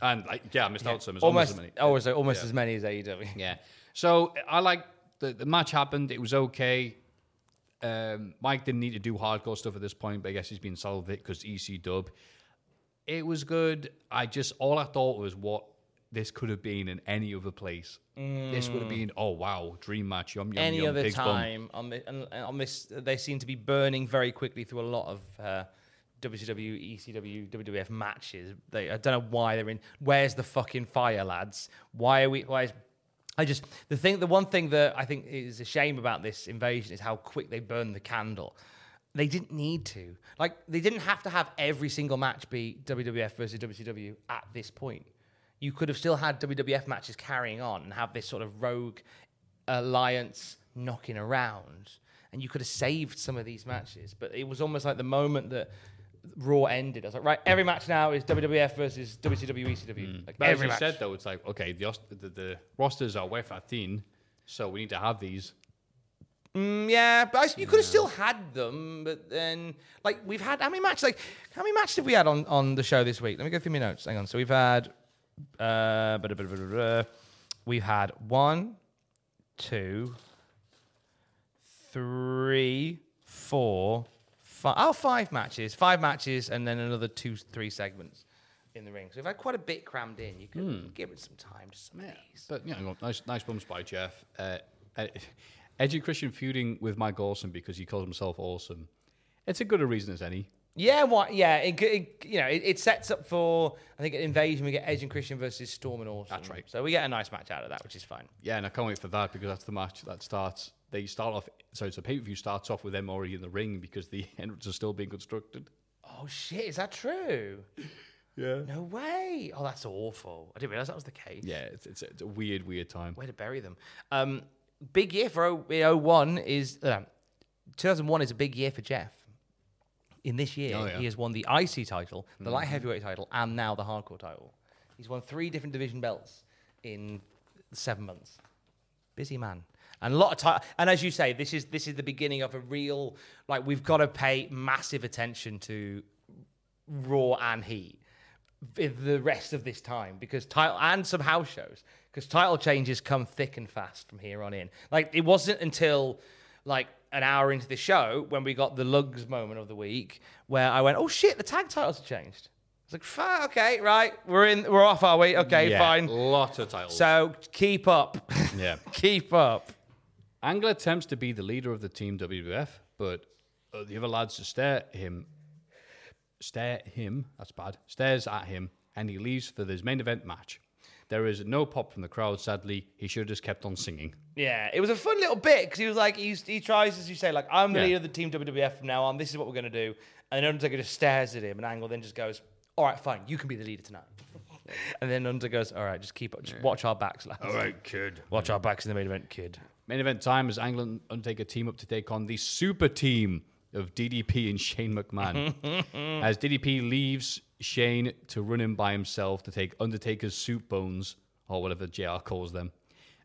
And like, yeah, I missed out some. It's Almost, almost as many. almost, almost Yeah. as many as AEW. Yeah. So I like the, the match happened. It was okay. Um, Mike didn't need to do hardcore stuff at this point, but I guess he's been solved with it because EC dub. It was good. I just all I thought was what this could have been in any other place. This would have been oh wow, dream match. Yum yum Any yum. other pig's bum. time on, the, on this, they seem to be burning very quickly through a lot of uh, WCW, ECW, WWF matches. They, I don't know why they're in. Where's the fucking fire, lads? Why are we? Why is I just the thing. The one thing that I think is a shame about this invasion is how quick they burn the candle. They didn't need to. Like they didn't have to have every single match be WWF versus WCW at this point. You could have still had WWF matches carrying on and have this sort of rogue alliance knocking around, and you could have saved some of these matches. But it was almost like the moment that Raw ended. I was like, right, every match now is WWF versus WCW, ECW. Like But as every you match. said though, it's like okay, the, the, the rosters are way thin, so we need to have these. Mm, yeah, but I s you could have still had them, but then like we've had how many matches? Like how many matches have we had on on the show this week? Let me go through my notes. Hang on. So we've had uh, we've had one, two, three, four, five. Oh, five matches, five matches, and then another two, three segments in the ring. So we've had quite a bit crammed in. You could give it some time to some these. But you know, nice nice bumps by Jeff. Uh, uh, Edge and Christian feuding with Mike Awesome because he calls himself awesome. It's a good a reason as any. Yeah, what? Yeah, it, it, you know, it, it sets up for I think at Invasion we get Edge and Christian versus Storm and Awesome. That's right. So we get a nice match out of that, which is fine. Yeah, and I can't wait for that because that's the match that starts. They start off. So it's a pay per view starts off with them already in the ring because the entrance is still being constructed. Oh shit, is that true? Yeah. No way. Oh, that's awful. I didn't realize that was the case. Yeah, it's, it's, it's a weird, weird time. Way to bury them. Um, big year for o- in 01 is uh, 2001 is a big year for Jeff. In this year, Oh, yeah. he has won the IC title, the light heavyweight title, and now the hardcore title. He's won three different division belts in seven months. Busy man. And a lot of time, and as you say, this is this is the beginning of a real like we've got to pay massive attention to Raw and Heat the rest of this time because title and some house shows because title changes come thick and fast from here on in. Like it wasn't until like an hour into the show when we got the lugs moment of the week where I went, "Oh shit, the tag titles have changed." was like, "Fine, okay, right, we're in, we're off, are we? Okay, Yeah, fine. Lots of titles. So keep up, yeah. keep up." Angle attempts to be the leader of the team WWF, but uh, the other lads just stare at him, stare at him, that's bad, stares at him, and he leaves for this main event match. There is no pop from the crowd, sadly. He should have just kept on singing. Yeah, it was a fun little bit because he was like, he's, he tries, as you say, like, I'm the Yeah. leader of the team WWF from now on. This is what we're going to do. And then Undertaker just stares at him, and Angle then just goes, All right, fine, you can be the leader tonight. and then Undertaker goes, All right, just keep up, just watch our backs, lads. All right, kid. Watch our backs in the main event, kid. Main event time as Angle and Undertaker team up to take on the super team of DDP and Shane McMahon. as DDP leaves Shane to run in by himself to take Undertaker's soup bones, or whatever JR calls them.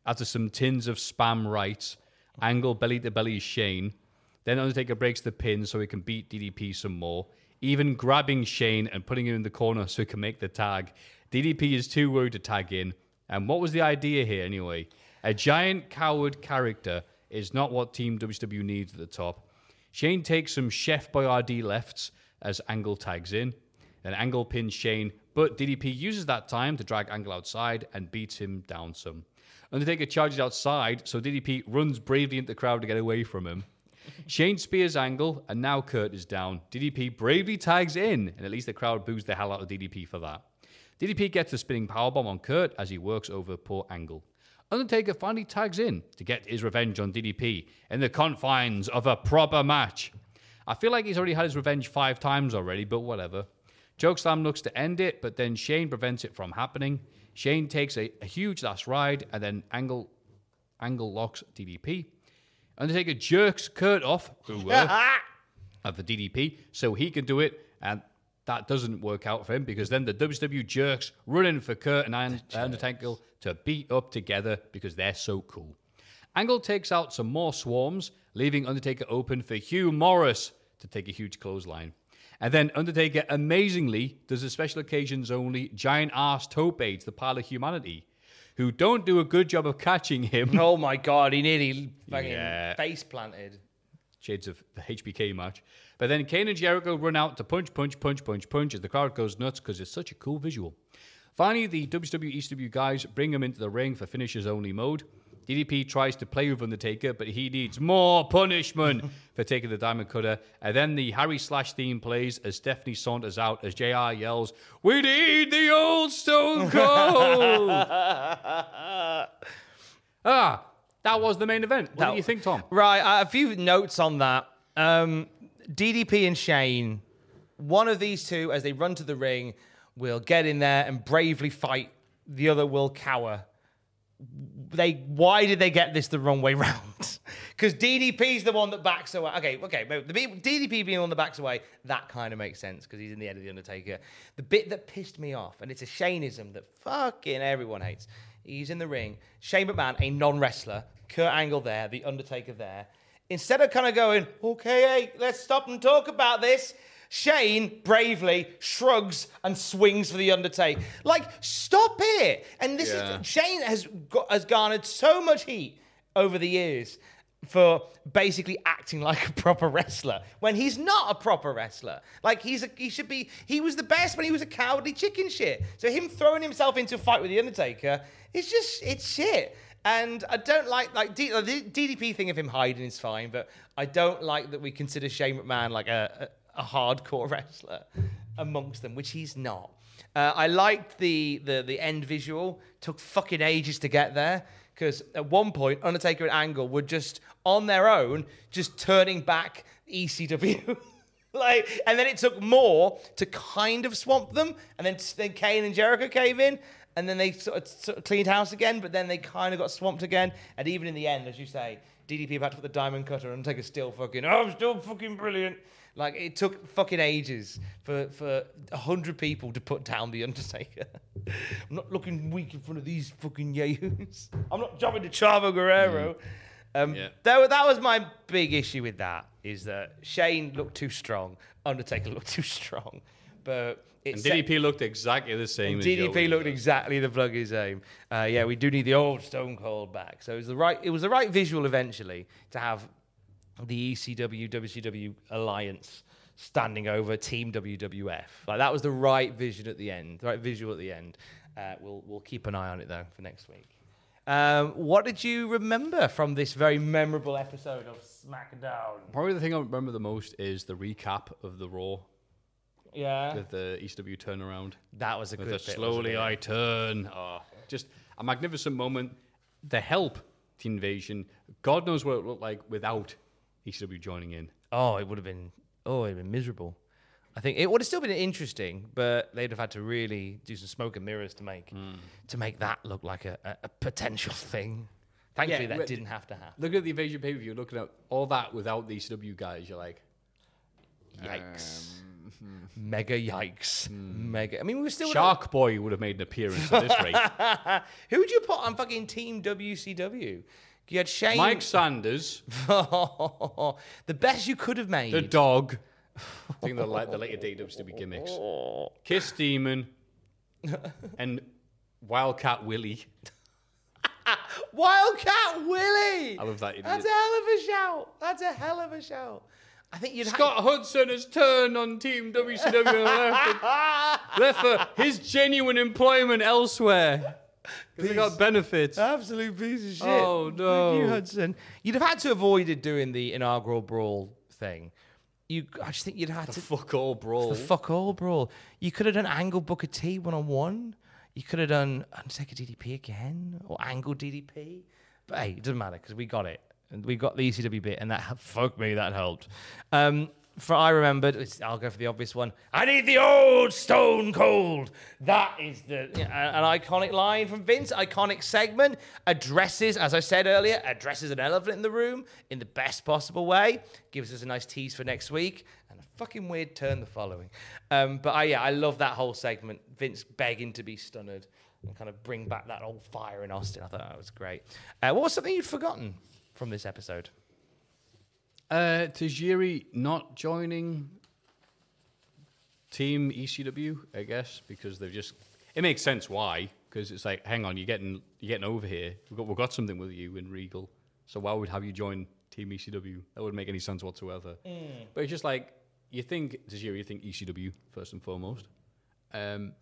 After some tins of spam rice, Angle belly to belly Shane. Then Undertaker breaks the pin so he can beat DDP some more, even grabbing Shane and putting him in the corner so he can make the tag. DDP is too worried to tag in. And what was the idea here anyway? A giant coward character is not what Team WCW needs at the top. Shane takes some Chef Boyardee lefts as Angle tags in. Then Angle pins Shane, but DDP uses that time to drag Angle outside and beats him down some. Undertaker charges outside, so DDP runs bravely into the crowd to get away from him. Shane spears Angle, and now Kurt is down. DDP bravely tags in, and at least the crowd boos the hell out of DDP for that. DDP gets a spinning powerbomb on Kurt as he works over poor Angle. Undertaker finally tags in to get his revenge on DDP in the confines of a proper match. I feel like he's already had his revenge five times already, but whatever. Chokeslam looks to end it, but then Shane prevents it from happening. Shane takes a, a huge last ride, and then Angle Angle locks DDP. Undertaker jerks Kurt off, who were of the DDP, so he can do it, and that doesn't work out for him because then the WCW jerks run in for Kurt and Un- Undertaker to beat up together because they're so cool. Angle takes out some more swarms, leaving Undertaker open for Hugh Morrus to take a huge clothesline. And then Undertaker amazingly does a special occasions only giant ass tope to the pile of humanity, who don't do a good job of catching him. Oh my God, he nearly fucking Yeah. face planted. shades of the HBK match. But then Kane and Jericho run out to punch, punch, punch, punch, punch as the crowd goes nuts because it's such a cool visual. Finally, the WWE ECW guys bring him into the ring for finishers only mode. DDP tries to play with Undertaker, but he needs more punishment for taking the diamond cutter. And then the Harry Slash theme plays as Stephanie saunters out as JR yells, We need the old Stone Cold! ah, that was the main event. What That- do you think, Tom? Right, a few notes on that. Um, DDP and Shane, one of these two, as they run to the ring, will get in there and bravely fight. The other will cower. They, why did they get this the wrong way round? Because DDP's the one that backs away. Okay, okay, the DDP being on the backs away, that kind of makes sense because he's in the head of the Undertaker. The bit that pissed me off, and it's a Shaneism that fucking everyone hates. He's in the ring. Shane McMahon, a non-wrestler. Kurt Angle there, the Undertaker there. Instead of kind of going, okay, hey, let's stop and talk about this. Shane bravely shrugs and swings for the Undertaker. Like, stop it! And this Yeah. is Shane has got, has garnered so much heat over the years for basically acting like a proper wrestler when he's not a proper wrestler. Like he's a, he should be. He was the best when he was a cowardly chicken shit. So him throwing himself into a fight with the Undertaker is just it's shit. And I don't like like D, the DDP thing of him hiding is fine, but I don't like that we consider Shane McMahon like a, a, a hardcore wrestler amongst them, which he's not. Uh, I liked the, the the end visual. Took fucking ages to get there because at one point Undertaker and Angle were just on their own, just turning back ECW. like, and then it took more to kind of swamp them, and then then Kane and Jericho came in, and then they sort of, sort of cleaned house again, but then they kind of got swamped again, and even in the end, as you say, DDP about to put the diamond cutter and Undertaker still fucking, oh, I'm still fucking brilliant. Like it took fucking ages for for a hundred people to put down the Undertaker. I'm not looking weak in front of these fucking yahoos. I'm not jumping to Chavo Guerrero. Um, Yeah. that, that was my big issue with that is that Shane looked too strong, Undertaker looked too strong, but it And set- DDP looked exactly the same. as DDP Joey. looked exactly the plug his aim. Uh, yeah, we do need the old Stone Cold back. So it was the right. It was the right visual eventually to have the ECW WCW alliance standing over Team WWF. Like that was the right vision at the end, the right visual at the end. Uh, we'll we'll keep an eye on it though for next week. Um, what did you remember from this very memorable episode of SmackDown? Probably the thing I remember the most is the recap of the Raw Yeah, with the ECW turnaround. that was a With good the bit, slowly wasn't I turn. Oh, just a magnificent moment. The help, the invasion. God knows what it looked like without ECW joining in. Oh, it would have been. Oh, it'd been miserable. I think it would have still been interesting, but they'd have had to really do some smoke and mirrors to make hmm. to make that look like a, a, a potential thing. Thankfully, that but- didn't have to happen. Look at the invasion pay per view. Looking at all that without the ECW guys, you're like, Yikes! Um, Mm. Mega yikes! Mm. Mega. I mean, we were still Shark Boy would have made an appearance at this rate. Who would you put on fucking Team WCW? You had Shane. Mike Sanders, the best you could have made. the dog. I think the, la- the later be gimmicks. Kiss Demon and Wildcat Willie. Wildcat Willie. I love that idiot. That's a hell of a shout. That's a hell of a shout. I think you'd Scott Hudson has turned on Team WCW and left, left for his genuine employment elsewhere. Because they got benefits. Absolute piece of shit. Oh, no. You, Hudson. You'd have had to avoided doing the inaugural brawl thing. You, I just think you'd have to Fuck all brawl. the fuck all brawl. You could have done Angle Booker T one on one. You could have done Undertaker DDP again or Angle DDP. But hey, it doesn't matter because we got it. And we got the ECW bit, and that fuck me, that helped. Um, for I remembered, I'll go for the obvious one. I need the old Stone Cold. That is the an iconic line from Vince. Iconic segment addresses, as I said earlier, addresses an elephant in the room in the best possible way. Gives us a nice tease for next week, and a fucking weird turn the following. Um, but I, yeah, I love that whole segment. Vince begging to be stunned and kind of bring back that old fire in Austin. I thought that was great. Uh, what was something you'd forgotten from this episode? Uh, Tajiri not joining Team ECW, I guess, because they've just. It makes sense why, because it's like, hang on, you're getting you're getting over here. We've got we've got something with you in Regal, so why would have you join Team ECW? That wouldn't make any sense whatsoever. But it's just like you think Tajiri, you think ECW first and foremost, um,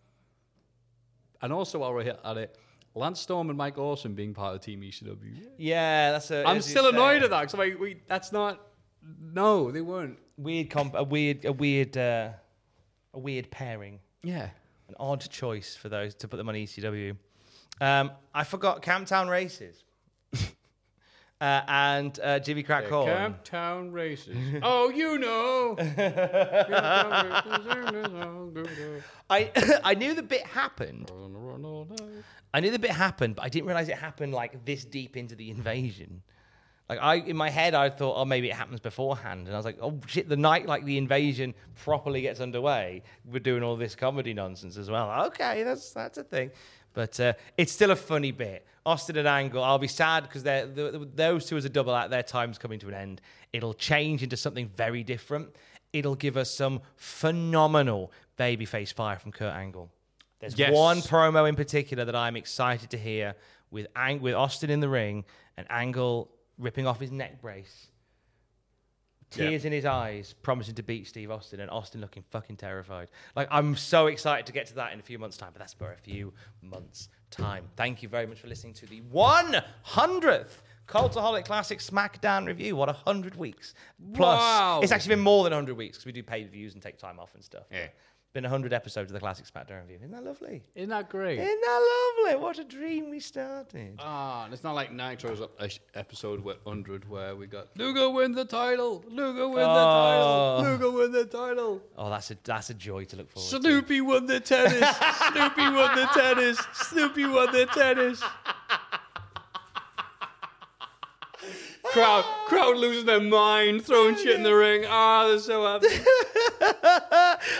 and also while we're here at it. Lance Storm and Mike Awesome being part of Team ECW. Yeah, that's a. I'm still annoyed at that because like, we, that's not. No, they weren't. Weird, comp- a weird, a weird, uh, a weird pairing. Yeah. An odd choice for those to put them on ECW. Um, I forgot Camptown Races. uh, and uh, Jimmy Crack Corn. Camptown races. oh, you know. I I knew the bit happened. I knew the bit happened, but I didn't realize it happened like this deep into the invasion. Like I, in my head, I thought, oh, maybe it happens beforehand, and I was like, oh shit, the night like the invasion properly gets underway, we're doing all this comedy nonsense as well. Okay, that's that's a thing, but uh, it's still a funny bit. Austin and Angle, I'll be sad because they're the, the- those two as a double act, their time's coming to an end. It'll change into something very different. It'll give us some phenomenal babyface fire from Kurt Angle. There's Yes. one promo in particular that I'm excited to hear with Ang- with Austin in the ring and Angle ripping off his neck brace, tears in his eyes, promising to beat Steve Austin, and Austin looking fucking terrified. Like I'm so excited to get to that in a few months' time, but that's for a few months' time. Thank you very much for listening to the 100th Cultaholic Classic SmackDown review. What a hundred weeks plus! Wow. It's actually been more than hundred weeks because we do pay views and take time off and stuff. Yeah. Been 100 episodes of the Classic SmackDown review. Isn't that lovely? Isn't that great? Isn't that lovely? What a dream we started. Ah, and it's not like Nitro's ep- ep- episode 100 where we got Luger win the title, Luger win Oh. the title, Luger win the title, Oh, that's a that's a joy to look forward to. Snoopy won the tennis, Snoopy won the tennis, Snoopy won the tennis. crowd, crowd losing their mind, throwing shit in the ring. Ah, they're so happy.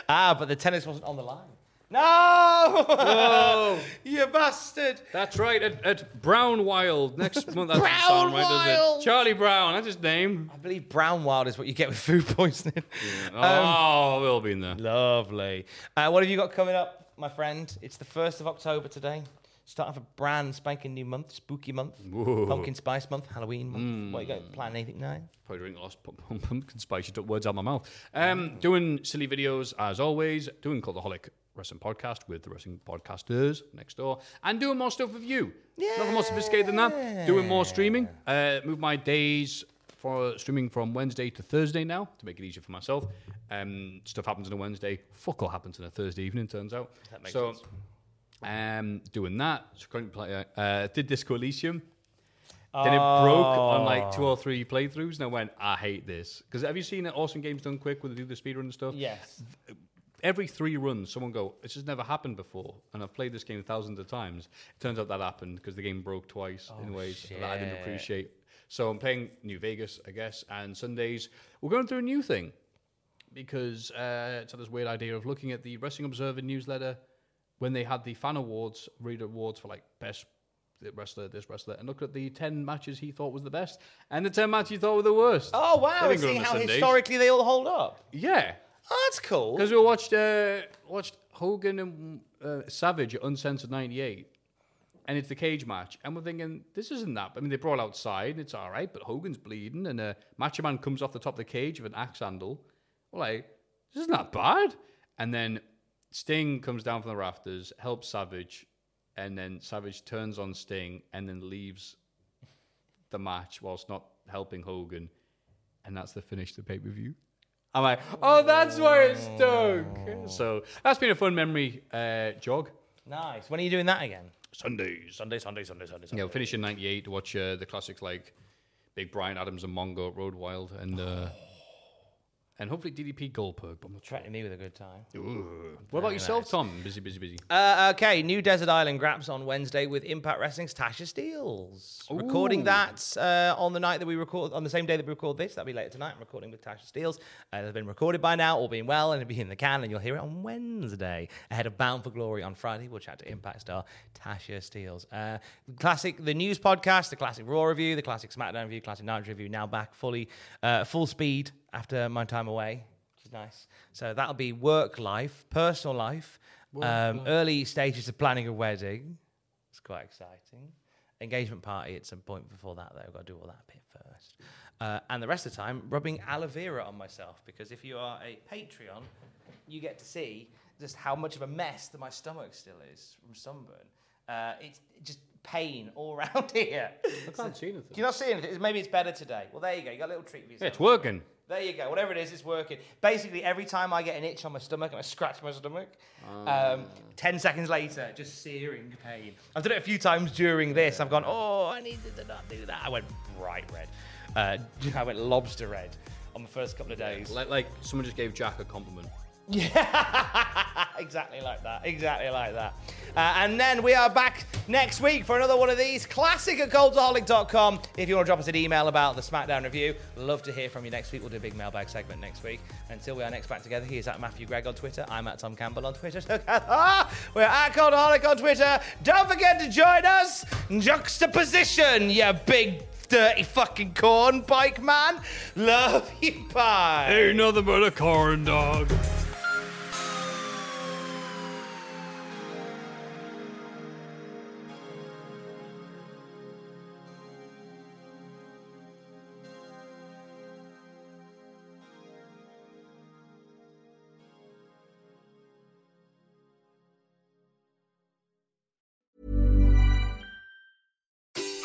Ah, but the tennis wasn't on the line. No! You bastard! that's right. At, at Brown Wild next month. That doesn't Brown sound right, does Wild. it? Charlie Brown. That's his name. I believe brown wild is what you get with food poisoning. oh, we'll be in there. Lovely. Uh, what have you got coming up, my friend? It's the 1st of October today. Start off a brand spanking new month, spooky month, Whoa. pumpkin spice month, Halloween month. What you got? Plan anything now? Probably drink lost pu- pu- pumpkin spice. You took words out of my mouth. Um, doing silly videos as always. Doing Cultaholic Wrestling Podcast with the wrestling podcasters next door, and doing more stuff with you. Nothing more sophisticated than that. Doing more streaming. Uh, move my days for streaming from Wednesday to Thursday now to make it easier for myself. Um, stuff happens on a Wednesday. Fuck all happens on a Thursday evening. Turns out. That makes so, sense. Um, doing that. So currently play, uh, did Disco Elysium. Then it broke on like two or three playthroughs, and I went, I hate this. Because have you seen it? Awesome Games Done Quick, where they do the speedrun and stuff? Yes. Every three runs, someone go, This has never happened before. And I've played this game thousands of times. It turns out that happened because the game broke twice in ways that I didn't shit. appreciate. So I'm playing New Vegas, I guess, and Sundays. We're going through a new thing because uh, it's had this weird idea of looking at the Wrestling Observer newsletter when they had the fan awards, reader awards for like best wrestler, this wrestler, and look at the 10 matches he thought was the best and the 10 matches he thought were the worst. Oh wow! They've And see how Sundays. historically they all hold up. Yeah. Oh, that's cool. Because we watched uh, watched Hogan and uh, Savage at Uncensored 98. And it's the cage match. And we're thinking, this isn't that. I mean, they brought outside, and it's all right, but Hogan's bleeding, and uh, Macho Man comes off the top of the cage with an axe handle. We're like, this isn't that bad. And then Sting comes down from the rafters, helps Savage, and then Savage turns on Sting and then leaves the match whilst not helping Hogan. And that's the finish of the pay per view. I'm like, oh, that's why it stunk. So that's been a fun memory uh, jog. Nice. When are you doing that again? Sundays. Sunday, Sunday, Sunday, Sunday. Yeah, Sunday. we'll finish in 98 to watch uh, the classics like Big Brian Adams and Mongo, Road Wild, and uh, and hopefully DDP Goldberg. But I'm not. Threatening me with a good time. Ooh. What about yourself, Tom? Busy, busy, busy. Uh, okay, new Desert Island Graps on Wednesday with Impact Wrestling's Tasha Steeles. Recording that uh, on the night that we record, on the same day that we record this. That'll be later tonight. I'm recording with Tasha Steeles. Uh, it's been recorded by now, all being well, and it'll be in the can, and you'll hear it on Wednesday. Ahead of Bound for Glory on Friday, we'll chat to Impact star Tasha Steeles. Uh, classic, the news podcast, the classic Raw review, the classic SmackDown review, classic Nitro review, now back fully, uh, full speed after my time away, which is nice. So that'll be work life, personal life, um, early stages of planning a wedding. It's quite exciting. Engagement party at some point before that, though. I've got to do all that bit first. Uh, and the rest of the time, rubbing aloe vera on myself because if you are a Patreon, you get to see just how much of a mess that my stomach still is from sunburn. Uh, it's just pain all around here. I can't see anything. Do you not see anything? Maybe it's better today. Well, there you go. You got a little treat for yourself. Yeah, it's working. There you go. Whatever it is, it's working. Basically, every time I get an itch on my stomach and I scratch my stomach, um, 10 seconds later, just searing pain. I've done it a few times during this. I've gone, oh, I needed to not do that. I went bright red. Uh, I went lobster red on the first couple of days. Like, like someone just gave Jack a compliment. Yeah, exactly like that. Exactly like that. Uh, and then we are back next week for another one of these. Classic at cultaholic.com. If you want to drop us an email about the SmackDown review, love to hear from you next week. We'll do a big mailbag segment next week. Until we are next back together, he's at Matthew Gregg on Twitter. I'm at Tom Campbell on Twitter. We're at Cultaholic on Twitter. Don't forget to join us. Juxtaposition, you big dirty fucking corn bike man. Love you, bye. Ain't nothing but a corn dog.